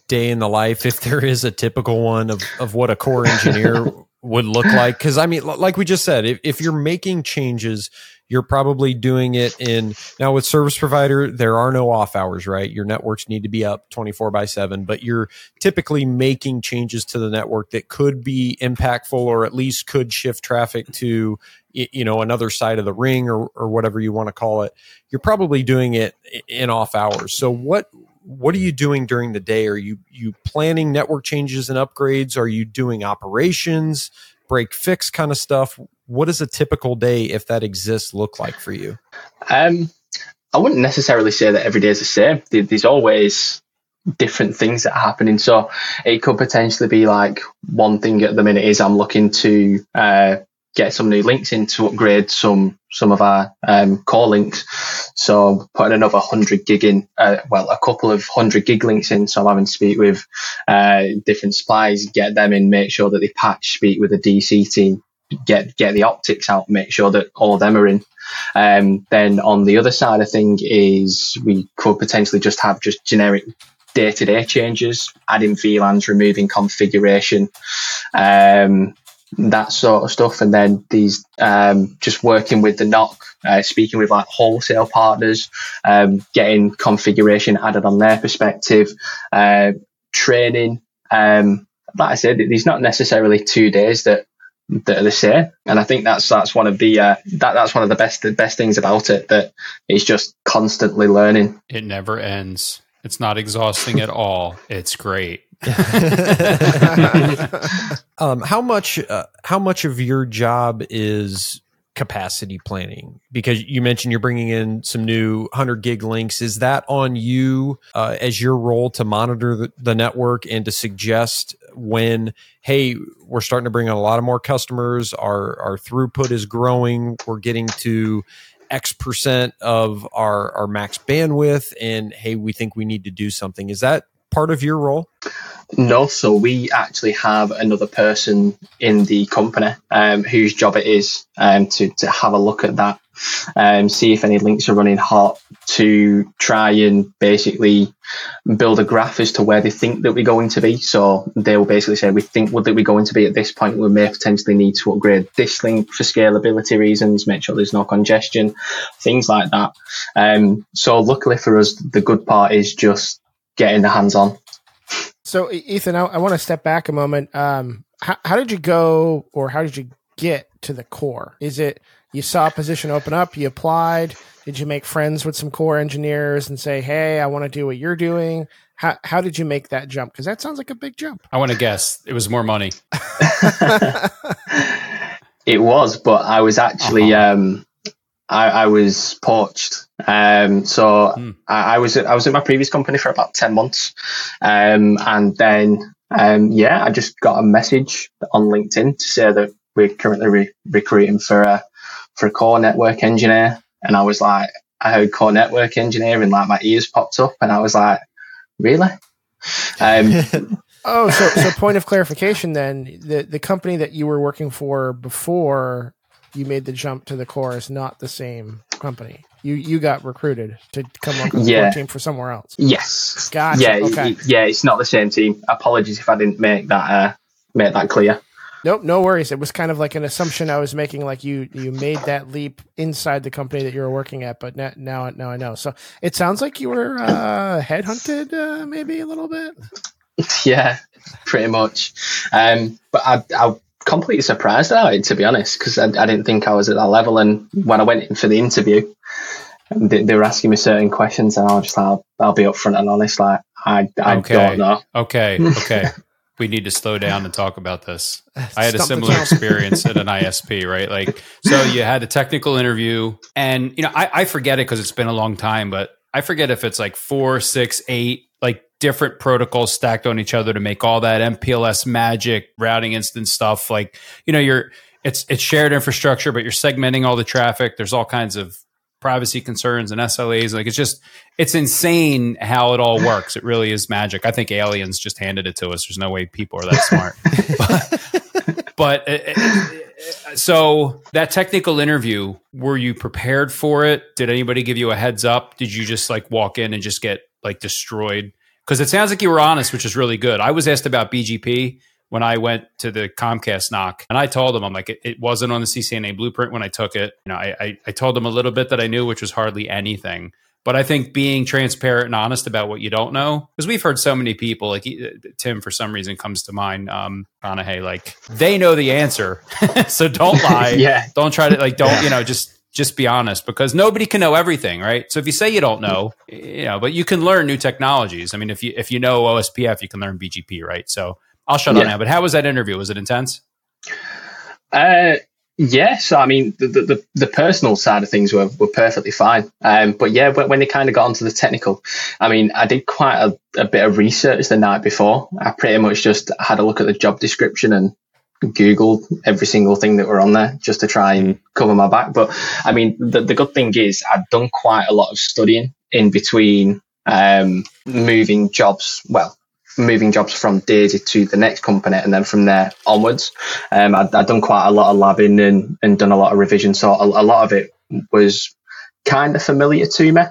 day in the life, if there is a typical one of, of what a core engineer would look like? Because I mean, like we just said, if, if you're making changes, you're probably doing it in now with service provider, there are no off hours, right? Your networks need to be up 24 by 7, but you're typically making changes to the network that could be impactful or at least could shift traffic to you know another side of the ring or, or whatever you want to call it. You're probably doing it in off hours. So what what are you doing during the day? Are you you planning network changes and upgrades? Are you doing operations break fix kind of stuff what does a typical day if that exists look like for you um i wouldn't necessarily say that every day is the same there's always different things that are happening. So it could potentially be like one thing at the minute is I'm looking to uh, get some new links in to upgrade some some of our um, core links. So putting another hundred gig in, uh, well, a couple of hundred gig links in. So I'm having to speak with uh, different suppliers, get them in, make sure that they patch, speak with the DC team, get get the optics out, make sure that all of them are in. Um, then on the other side of thing is we could potentially just have just generic day to day changes, adding VLANs, removing configuration. Um, that sort of stuff. And then these um, just working with the NOC, uh, speaking with like wholesale partners, um, getting configuration added on their perspective, uh, training. Um, like I said, there's not necessarily two days that that are the same, and I think that's that's one of the uh, that that's one of the best the best things about it that it's just constantly learning. It never ends. It's not exhausting at all. It's great. um, how much? Uh, how much of your job is capacity planning? Because you mentioned you're bringing in some new 100 gig links. Is that on you uh, as your role to monitor the, the network and to suggest when, hey, we're starting to bring on a lot of more customers. Our our throughput is growing. We're getting to X percent of our, our max bandwidth, and hey, we think we need to do something. Is that part of your role? No, so we actually have another person in the company um, whose job it is um, to, to have a look at that, um, see if any links are running hot, to try and basically build a graph as to where they think that we're going to be. So they will basically say, we think that we're going to be at this point. We may potentially need to upgrade this link for scalability reasons, make sure there's no congestion, things like that. Um, so luckily for us, the good part is just getting the hands on. So, Ethan, I, I want to step back a moment. Um, how, how did you go, or how did you get to the core? Is it you saw a position open up, you applied? Did you make friends with some core engineers and say, "Hey, I want to do what you're doing"? How how did you make that jump? Because that sounds like a big jump. I want to guess it was more money. it was, but I was actually uh-huh. um, I, I was poached. Um, so hmm. I, I, was I was in my previous company for about ten months, um, and then um, yeah, I just got a message on LinkedIn to say that we're currently re- recruiting for a for a core network engineer, and I was like, I heard core network engineer, and like my ears popped up, and I was like, really? Um, oh, so so point of clarification then, the the company that you were working for before you made the jump to the core is not the same company. You you got recruited to come work on the yeah. team for somewhere else. Yes. Gotcha. Yeah. Okay. Yeah. It's not the same team. Apologies if I didn't make that uh, make that clear. Nope, no worries. It was kind of like an assumption I was making, like you you made that leap inside the company that you were working at, but now now, now I know. So it sounds like you were uh, headhunted, uh, maybe a little bit. Yeah, pretty much. Um, but I, I completely surprised about it, to be honest, because I, I, didn't think I was at that level. And when I went in for the interview, um, they, they were asking me certain questions, and I was just like, I'll, I'll be upfront and honest, like, I, I okay. don't know. Okay, okay. we need to slow down and talk about this. I had a similar experience at an ISP, right? Like, so you had a technical interview, and you know, I, I forget it because it's been a long time, but I forget if it's like four, six, eight, like different protocols stacked on each other to make all that MPLS magic routing instance stuff. Like, you know, you're it's it's shared infrastructure, but you're segmenting all the traffic. There's all kinds of privacy concerns and SLAs. Like it's just, it's insane how it all works. It really is magic. I think aliens just handed it to us. There's no way people are that smart. but, but uh, uh, so that technical interview, were you prepared for it? Did anybody give you a heads up? Did you just like walk in and just get like destroyed? Because it sounds like you were honest, which is really good. I was asked about BGP when I went to the Comcast NOC and I told them, I'm like, it, it, wasn't on the CCNA blueprint when I took it. You know, I, I, I told them a little bit that I knew, which was hardly anything. But I think being transparent and honest about what you don't know, because we've heard so many people, like Tim, for some reason, comes to mind. Um, Hey, like they know the answer, so don't lie. yeah, don't try to like, don't yeah. you know, just just be honest because nobody can know everything, right? So if you say you don't know, you know, but you can learn new technologies. I mean, if you if you know OSPF, you can learn BGP, right? So I'll shut yeah. up now. But how was that interview? Was it intense? Uh, yeah. So I mean, the, the the personal side of things were, were perfectly fine. Um, but yeah, when, when they kind of got onto the technical, I mean, I did quite a, a bit of research the night before. I pretty much just had a look at the job description and Googled every single thing that were on there just to try and cover my back. But I mean, the, the good thing is I'd done quite a lot of studying in between um, moving jobs. Well, moving jobs from Daisy to the next company and then from there onwards. Um, I'd, I'd, done quite a lot of labbing and, and done a lot of revision. So a, a lot of it was kind of familiar to me.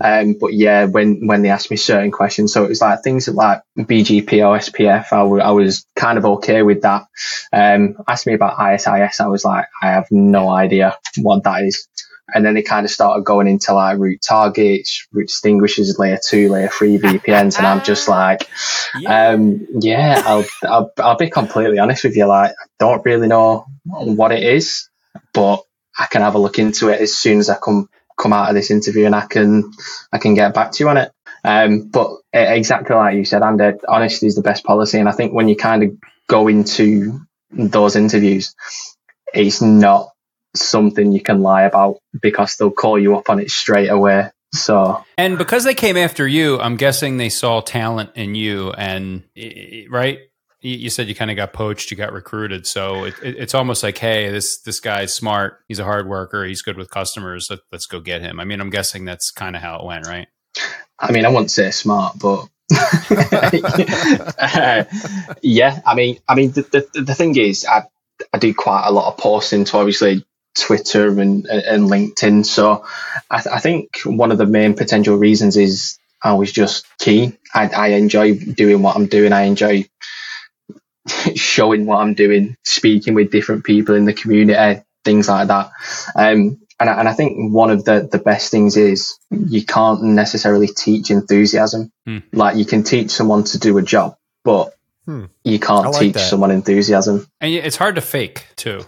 Um, but yeah, when, when they asked me certain questions, so it was like things like BGP or SPF, I, w- I was kind of okay with that. Um, asked me about ISIS, I was like, I have no idea what that is. And then they kind of started going into like route targets, route distinguishers, layer two, layer three VPNs. and I'm just like, yeah, um, yeah I'll, I'll, I'll be completely honest with you. Like, I don't really know what it is, but I can have a look into it as soon as I come, come out of this interview and I can, I can get back to you on it. Um, but exactly like you said, Andy, honesty is the best policy. And I think when you kind of go into those interviews, it's not something you can lie about because they'll call you up on it straight away. So, and because they came after you, I'm guessing they saw talent in you, and right. You said you kind of got poached, you got recruited, so it, it, it's almost like, hey, this this guy's smart, he's a hard worker, he's good with customers. Let, us go get him. I mean, I'm guessing that's kind of how it went, right? I mean, I wouldn't say smart, but uh, yeah, I mean, I mean, the, the, the thing is, I I do quite a lot of posting to obviously Twitter and, and LinkedIn. So I, th- I, think one of the main potential reasons is I was just keen. I, I enjoy doing what I'm doing. I enjoy showing what I'm doing, speaking with different people in the community, things like that. Um, and I, and I think one of the, the best things is you can't necessarily teach enthusiasm. Hmm. Like you can teach someone to do a job, but Hmm. You can't like teach that. someone enthusiasm, and it's hard to fake too.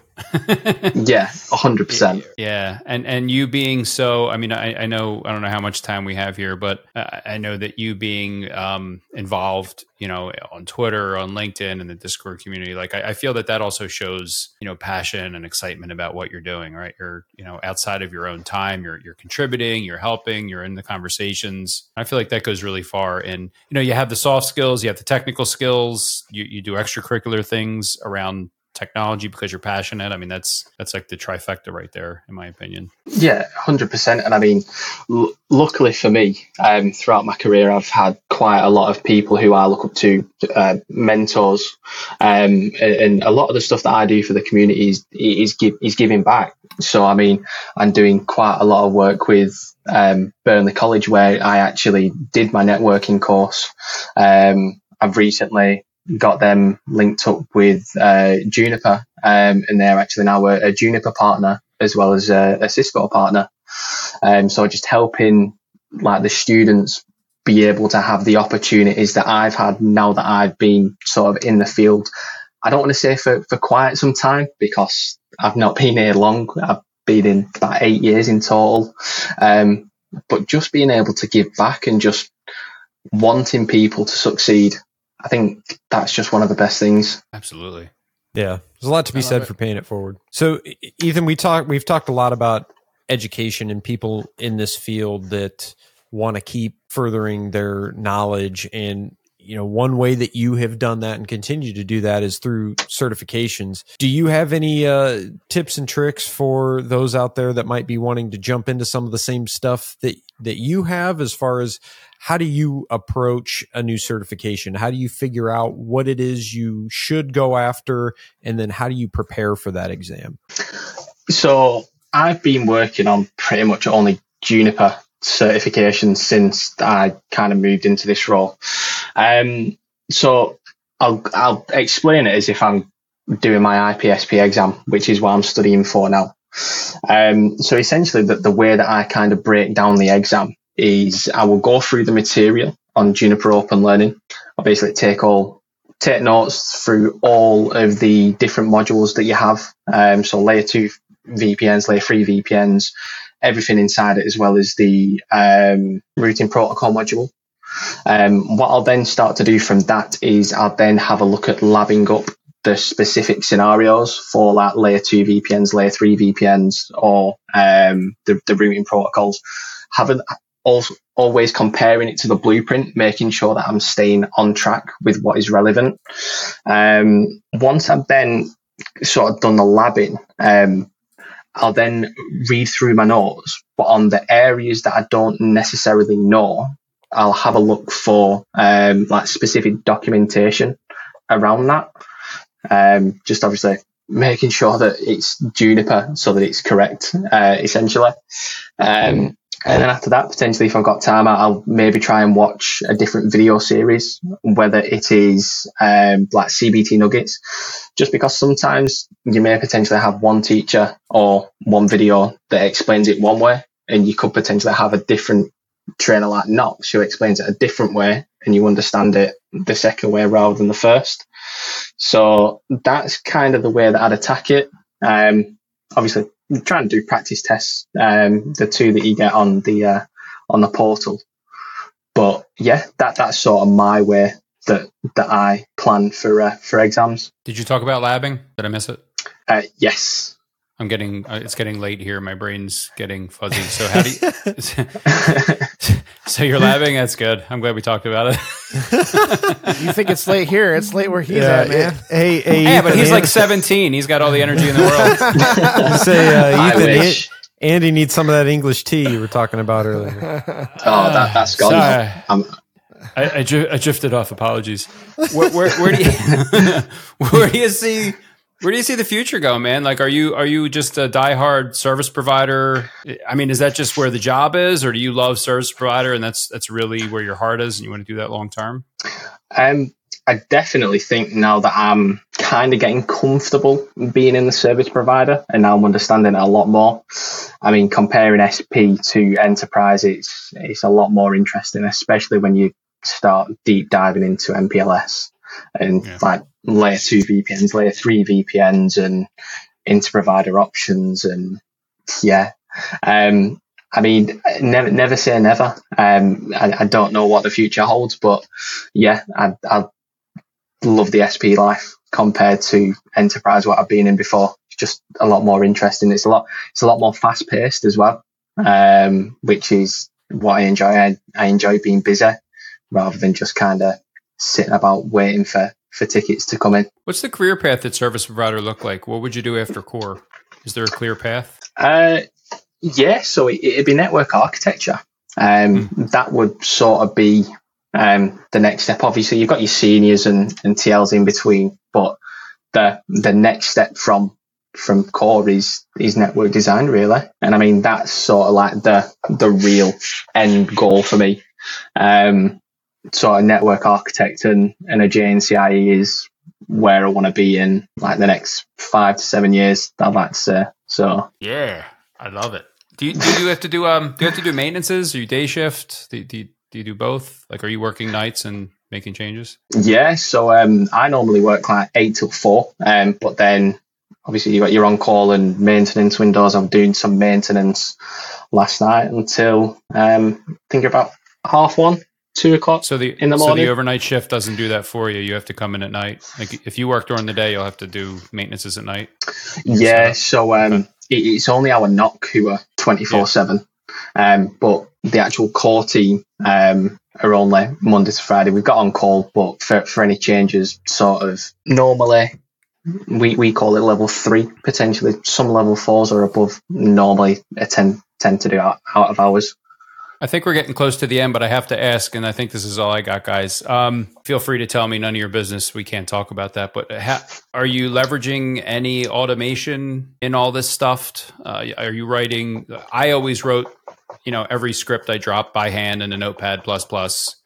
Yeah, hundred percent. Yeah, and and you being so, I mean, I, I know I don't know how much time we have here, but I know that you being um, involved, you know, on Twitter, on LinkedIn, and the Discord community, like I, I, feel that that also shows, you know, passion and excitement about what you're doing. Right, you're you know outside of your own time, you're you're contributing, you're helping, you're in the conversations. I feel like that goes really far. And you know, you have the soft skills, you have the technical skills, you you do extracurricular things around technology because you're passionate. I mean, that's that's like the trifecta right there, in my opinion. Yeah, hundred percent. And I mean, l- luckily for me, um, throughout my career, I've had quite a lot of people who I look up to, uh, mentors, um, and, and, a lot of the stuff that I do for the community is is, give, is giving back. So I mean, I'm doing quite a lot of work with um, Burnley College, where I actually did my networking course. Um, I've recently got them linked up with uh, Juniper, um, and they're actually now a, a, Juniper partner as well as a, a Cisco partner. Um, so just helping like the students be able to have the opportunities that I've had now that I've been sort of in the field. I don't want to say for, for quite some time because I've not been here long. I've been in about eight years in total. Um, but just being able to give back and just wanting people to succeed I think that's just one of the best things. Absolutely. Yeah, there's a lot to be said it. for paying it forward. So, Ethan, we talk we've talked a lot about education and people in this field that want to keep furthering their knowledge and you know, one way that you have done that and continue to do that is through certifications. Do you have any uh, tips and tricks for those out there that might be wanting to jump into some of the same stuff that that you have as far as how do you approach a new certification? How do you figure out what it is you should go after? And then how do you prepare for that exam? So I've been working on pretty much only Juniper certification since I kind of moved into this role. Um, so I'll, I'll explain it as if I'm doing my IPSP exam, which is what I'm studying for now. Um, so essentially the, the way that I kind of break down the exam is I will go through the material on Juniper Open Learning. I'll basically take all take notes through all of the different modules that you have. Um, so layer two VPNs, layer three VPNs, everything inside it, as well as the um, routing protocol module. Um, what I'll then start to do from that is I'll then have a look at labbing up the specific scenarios for like layer two VPNs, layer three VPNs, or um, the, the routing protocols. Having also always comparing it to the blueprint, making sure that I'm staying on track with what is relevant. Um, once I've then sort of done the labbing, um, I'll then read through my notes, but on the areas that I don't necessarily know, I'll have a look for um, like specific documentation around that. Um, just obviously making sure that it's Juniper so that it's correct, uh, essentially. Um, and then after that, potentially, if I've got time, I'll maybe try and watch a different video series, whether it is um, like CBT Nuggets, just because sometimes you may potentially have one teacher or one video that explains it one way, and you could potentially have a different trainer like Knox who explains it a different way, and you understand it the second way rather than the first. So that's kind of the way that I'd attack it. Um, obviously, trying to do practice tests, um, the two that you get on the uh, on the portal. But yeah, that that's sort of my way that that I plan for uh, for exams. Did you talk about labbing? Did I miss it? Uh, yes. I'm getting uh, it's getting late here. My brain's getting fuzzy. So how do you? so you're laughing. That's good. I'm glad we talked about it. you think it's late here? It's late where he's at, man. Hey, hey, yeah, but he's like 17. He's got all the energy in the world. say, uh, I Ethan, wish. Andy needs some of that English tea you were talking about earlier. Oh, that that's gone. Sorry. I'm, I, I, dri- I drifted off. Apologies. Where, where, where do you where do you see where do you see the future go, man? Like, are you are you just a diehard service provider? I mean, is that just where the job is, or do you love service provider and that's that's really where your heart is, and you want to do that long term? Um, I definitely think now that I'm kind of getting comfortable being in the service provider and now I'm understanding it a lot more. I mean, comparing SP to enterprise, it's, it's a lot more interesting, especially when you start deep diving into MPLS and Yeah. like layer two VPNs, layer three VPNs and inter-provider options. And yeah, um, I mean, never, never say never. Um, I, I don't know what the future holds, but yeah, I, I love the SP life compared to enterprise what I've been in before. It's just a lot more interesting. It's a lot, it's a lot more fast paced as well, um, which is what I enjoy. I, I enjoy being busy rather than just kind of sitting about waiting for, for tickets to come in. What's the career path that service provider look like? What would you do after core? Is there a clear path? Uh, yeah, so it, it'd be network architecture. Um, That would sort of be um, the next step. Obviously, you've got your seniors and, and TLs in between, but the the next step from from core is is network design really. And I mean that's sort of like the the real end goal for me. Um, so a network architect and, and a JNCIE is where I want to be in like the next five to seven years. I'd like to say. So Yeah, I love it. Do you, do you have to do um do you have to do maintenances? Are you day shift? Do, do, do you do both? Like, are you working nights and making changes? Yeah, so um, I normally work like eight till four, um, but then obviously you got your on call and maintenance windows. I'm doing some maintenance last night until um, I think about half one, two o'clock. So the In the morning. so the overnight shift doesn't do that for you. You have to come in at night. Like if you work during the day, you'll have to do maintenances at night. Yeah, so um, it, it's only our NOC who are twenty four seven. Um, but the actual core team um, are only Monday to Friday. We've got on call, but for, for any changes, sort of normally we, we call it level three potentially. Some level fours are above. Normally, a tend tend to do out, out of hours. I think we're getting close to the end, but I have to ask, and I think this is all I got, guys. Um, feel free to tell me none of your business. We can't talk about that. But ha- are you leveraging any automation in all this stuff? Uh, are you writing? I always wrote, you know, every script I drop by hand in a Notepad plus plus.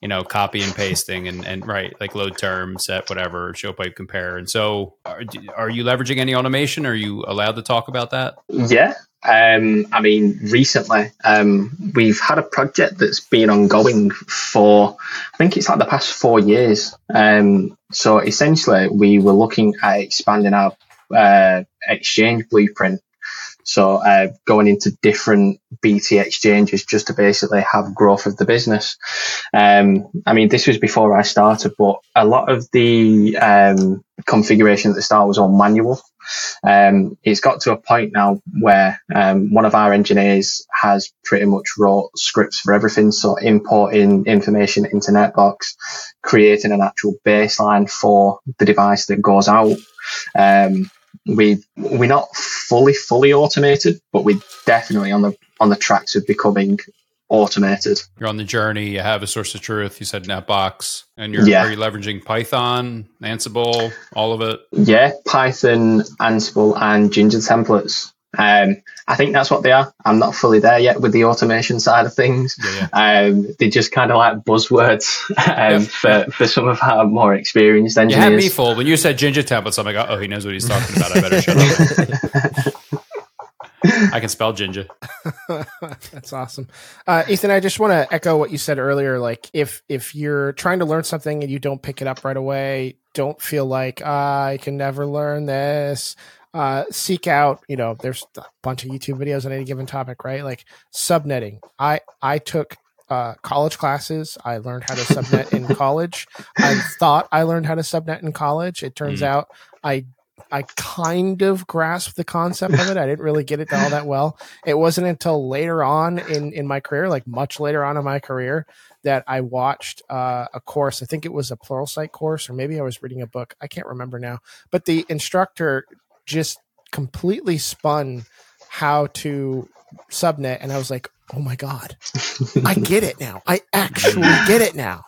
You know, copy and pasting and and right like load term, set whatever, show pipe compare. And so, are, are you leveraging any automation? Are you allowed to talk about that? Yeah, um, I mean, recently um, we've had a project that's been ongoing for, I think it's like the past four years. Um, so essentially, we were looking at expanding our uh, exchange blueprint. So uh, going into different BT exchanges just to basically have growth of the business. Um, I mean, this was before I started, but a lot of the um, configuration at the start was all manual. Um, it's got to a point now where um, one of our engineers has pretty much wrote scripts for everything. So importing information into Netbox, creating an actual baseline for the device that goes out. Um, we we're not fully fully automated, but we're definitely on the on the tracks of becoming automated. You're on the journey. You have a source of truth. You said NetBox, and you're Yeah. are you leveraging Python, Ansible, all of it? Yeah, Python, Ansible, and Ginger templates. Um, I think that's what they are. I'm not fully there yet with the automation side of things. Yeah, Um, they're just kind of like buzzwords um, for, for some of our more experienced You engineers. had me fooled when you said ginger templates. I'm like, oh, he knows what he's talking about. I better shut up. I can spell ginger. That's awesome, uh, Ethan. I just want to echo what you said earlier. Like, if if you're trying to learn something and you don't pick it up right away, don't feel like "Ah, I can never learn this. Uh, seek out. You know, there's a bunch of YouTube videos on any given topic, right? Like subnetting. I I took uh, college classes. I learned how to subnet in college. I thought I learned how to subnet in college. It turns Mm. out I I kind of grasped the concept of it. I didn't really get it all that well. It wasn't until later on in in my career, like much later on in my career, that I watched uh, a course. I think it was a Pluralsight course, or maybe I was reading a book. I can't remember now. But the instructor just completely spun how to subnet, and I was like, "Oh my god, I get it now! I actually get it now."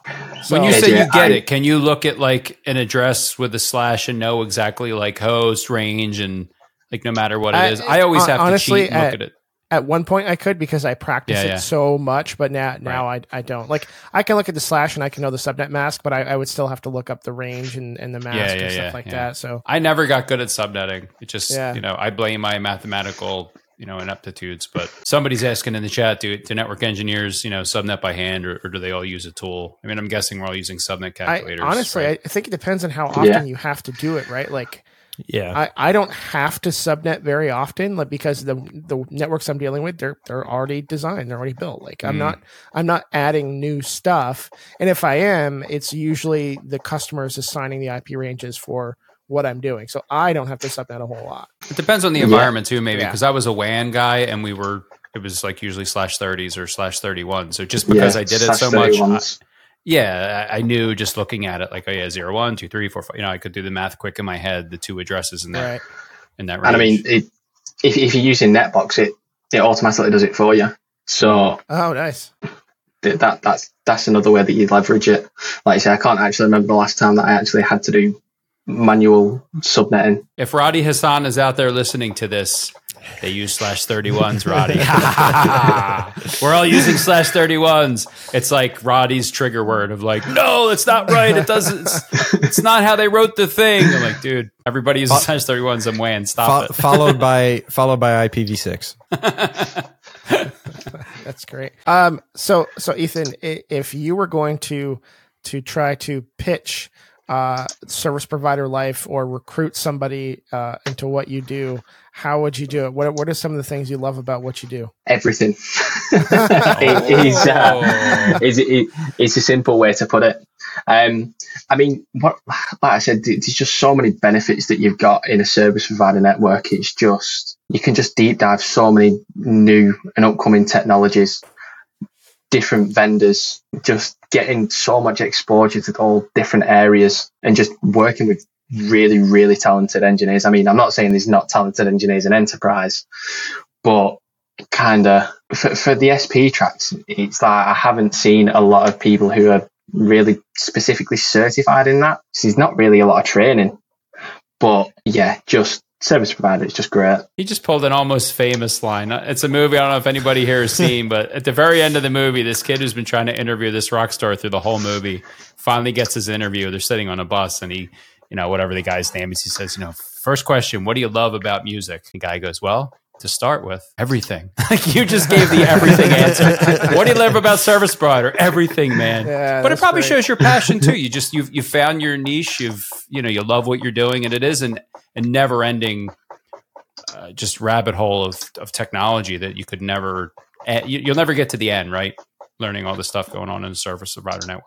When you say you get I- it, can you look at like an address with a slash and know exactly like host range and like no matter what it I- is? I always have honestly, to cheat and look at- at it. At one point, I could because I practiced Yeah, it yeah. so much, but now now I, I don't. Like I can look at the slash and I can know the subnet mask, but I, I would still have to look up the range and, and the mask Yeah, and yeah, stuff yeah, like yeah. that. So I never got good at subnetting. It just, Yeah. you know, I blame my mathematical, you know, ineptitudes. But somebody's asking in the chat, do, do network engineers, you know, subnet by hand or, or do they all use a tool? I mean, I'm guessing we're all using subnet I calculators. honestly, right? I think it depends on how often Yeah. you have to do it, right? Like Yeah. I, I don't have to subnet very often, like because the the networks I'm dealing with, they're they're already designed, they're already built. Like I'm Mm. not I'm not adding new stuff. And if I am, it's usually the customers assigning the IP ranges for what I'm doing. So I don't have to subnet a whole lot. It depends on the Yeah. environment too, maybe Yeah. because I was a WAN guy and we were it was like usually slash thirties or slash thirty one. So just because I did it slash so much, I, yeah, I I knew just looking at it like oh yeah zero one two three four five. You know, I could do the math quick in my head, the two addresses in that Right. in that range. and I mean, it, if, if you're using Netbox, it it automatically does it for you. So Oh, nice. that that's that's another way that you leverage it. Like I say, I can't actually remember the last time that I actually had to do manual subnetting. if Roddy Hassan is out there listening to this, they use slash thirty ones, Roddy. We're all using slash thirty ones. It's like Roddy's trigger word of like, no, it's not right. It doesn't. It's, it's not how they wrote the thing. I'm like, dude, everybody uses slash thirty ones. I'm WAN. Stop Fo- followed by followed by IPv6. That's great. Um, so so Ethan, if you were going to to try to pitch uh, service provider life or recruit somebody uh, into what you do, how would you do it? What what are some of the things you love about what you do? Everything. it is uh, is it, it's a simple way to put it. Um, I mean, what like I said, there's just so many benefits that you've got in a service provider network. It's just you can just deep dive so many new and upcoming technologies. Different vendors, just getting so much exposure to all different areas and just working with really, really talented engineers. I mean, I'm not saying there's not talented engineers in enterprise, but kind of for, for the SP tracks, it's like I haven't seen a lot of people who are really specifically certified in that. So there's not really a lot of training. But yeah, just service provider is just great. He just pulled an almost famous line. Uh, it's a movie I don't know if anybody here has seen, but at the very end of the movie, this kid who's been trying to interview this rock star through the whole movie finally gets his interview. They're sitting on a bus and he, you know, whatever the guy's name is, he says, you know, first question, what do you love about music? The guy goes, well, to start with, everything. Like you just gave the everything answer. what do you love about service provider? Everything, man. Yeah, but it probably great. shows your passion too. You just you've you found your niche. You've you know you love what you're doing, and it is an a never ending uh, just rabbit hole of of technology that you could never you, you'll never get to the end, right? Learning all the stuff going on in the service provider network.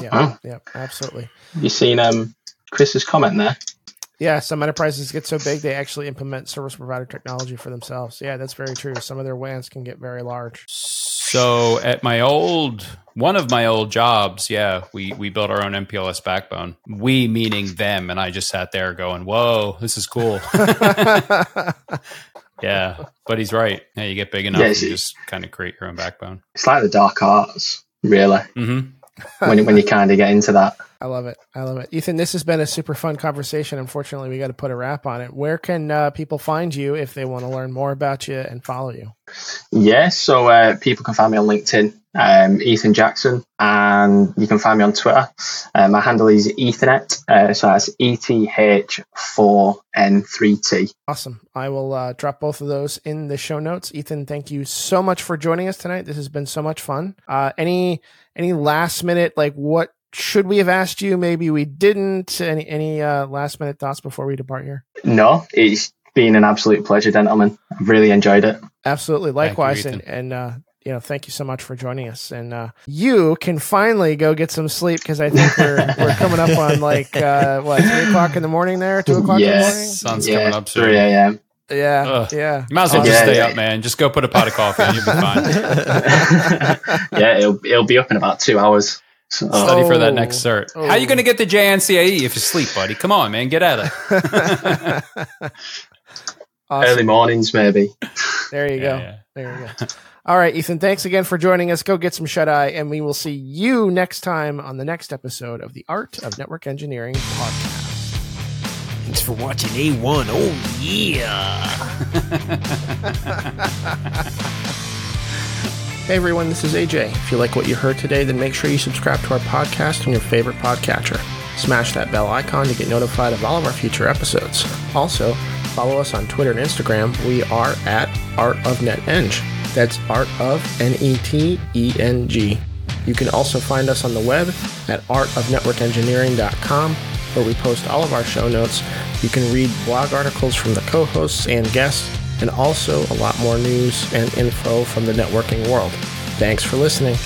Yeah, Huh? yeah, absolutely. You seen um Chris's comment there? Yeah, some enterprises get so big they actually implement service provider technology for themselves. Yeah, that's very true. Some of their WANs can get very large. So at my old one of my old jobs, yeah, we we built our own MPLS backbone. We meaning them, and I just sat there going, "Whoa, this is cool." yeah, but he's right. Yeah, you get big enough, Yeah, you just kind of create your own backbone. It's like the dark arts, really, hmm when, when you kind of get into that. I love it. I love it. Ethan, this has been a super fun conversation. Unfortunately, we got to put a wrap on it. Where can uh, people find you if they want to learn more about you and follow you? Yeah, so uh, people can find me on LinkedIn, um, Ethan Jackson, and you can find me on Twitter. Uh, my handle is Ethernet, uh, so that's ETH4N3T. Awesome. I will uh, drop both of those in the show notes. Ethan, thank you so much for joining us tonight. This has been so much fun. Uh, any any last minute like what should we have asked you? Maybe we didn't. Any any uh, last minute thoughts before we depart here? No, it's been an absolute pleasure, gentlemen. I've really enjoyed it. Absolutely. Likewise. Ethan. and and uh, you know, thank you so much for joining us. And uh, you can finally go get some sleep because I think we're we're coming up on like uh, what three o'clock in the morning there, two o'clock Yes. In the morning. Sun's yeah, coming up soon. 3 a.m. in the morning. Yeah, Ugh. yeah. You might as well just Yeah, stay yeah. up, man. Just go put a pot of coffee and you'll be fine. yeah, it'll, it'll be up in about two hours. So, Study for that Oh. next cert. Oh. How you going to get the JNCIE if you sleep, buddy? Come on, man. Get at it. Awesome. early mornings, maybe. There you go. Yeah, yeah. There you go. All right, Ethan, thanks again for joining us. Go get some shut eye, and we will see you next time on the next episode of the Art of Network Engineering podcast. Thanks for watching A1. Oh, yeah. Hey everyone, this is AJ. If you like what you heard today, then make sure you subscribe to our podcast on your favorite podcatcher. Smash that bell icon to get notified of all of our future episodes. Also, follow us on Twitter and Instagram. We are at Art of NetEng. That's Art of N E T E N G. You can also find us on the web at artofnetworkengineering.com, where we post all of our show notes. You can read blog articles from the co hosts and guests, and also a lot more news and info from the networking world. Thanks for listening.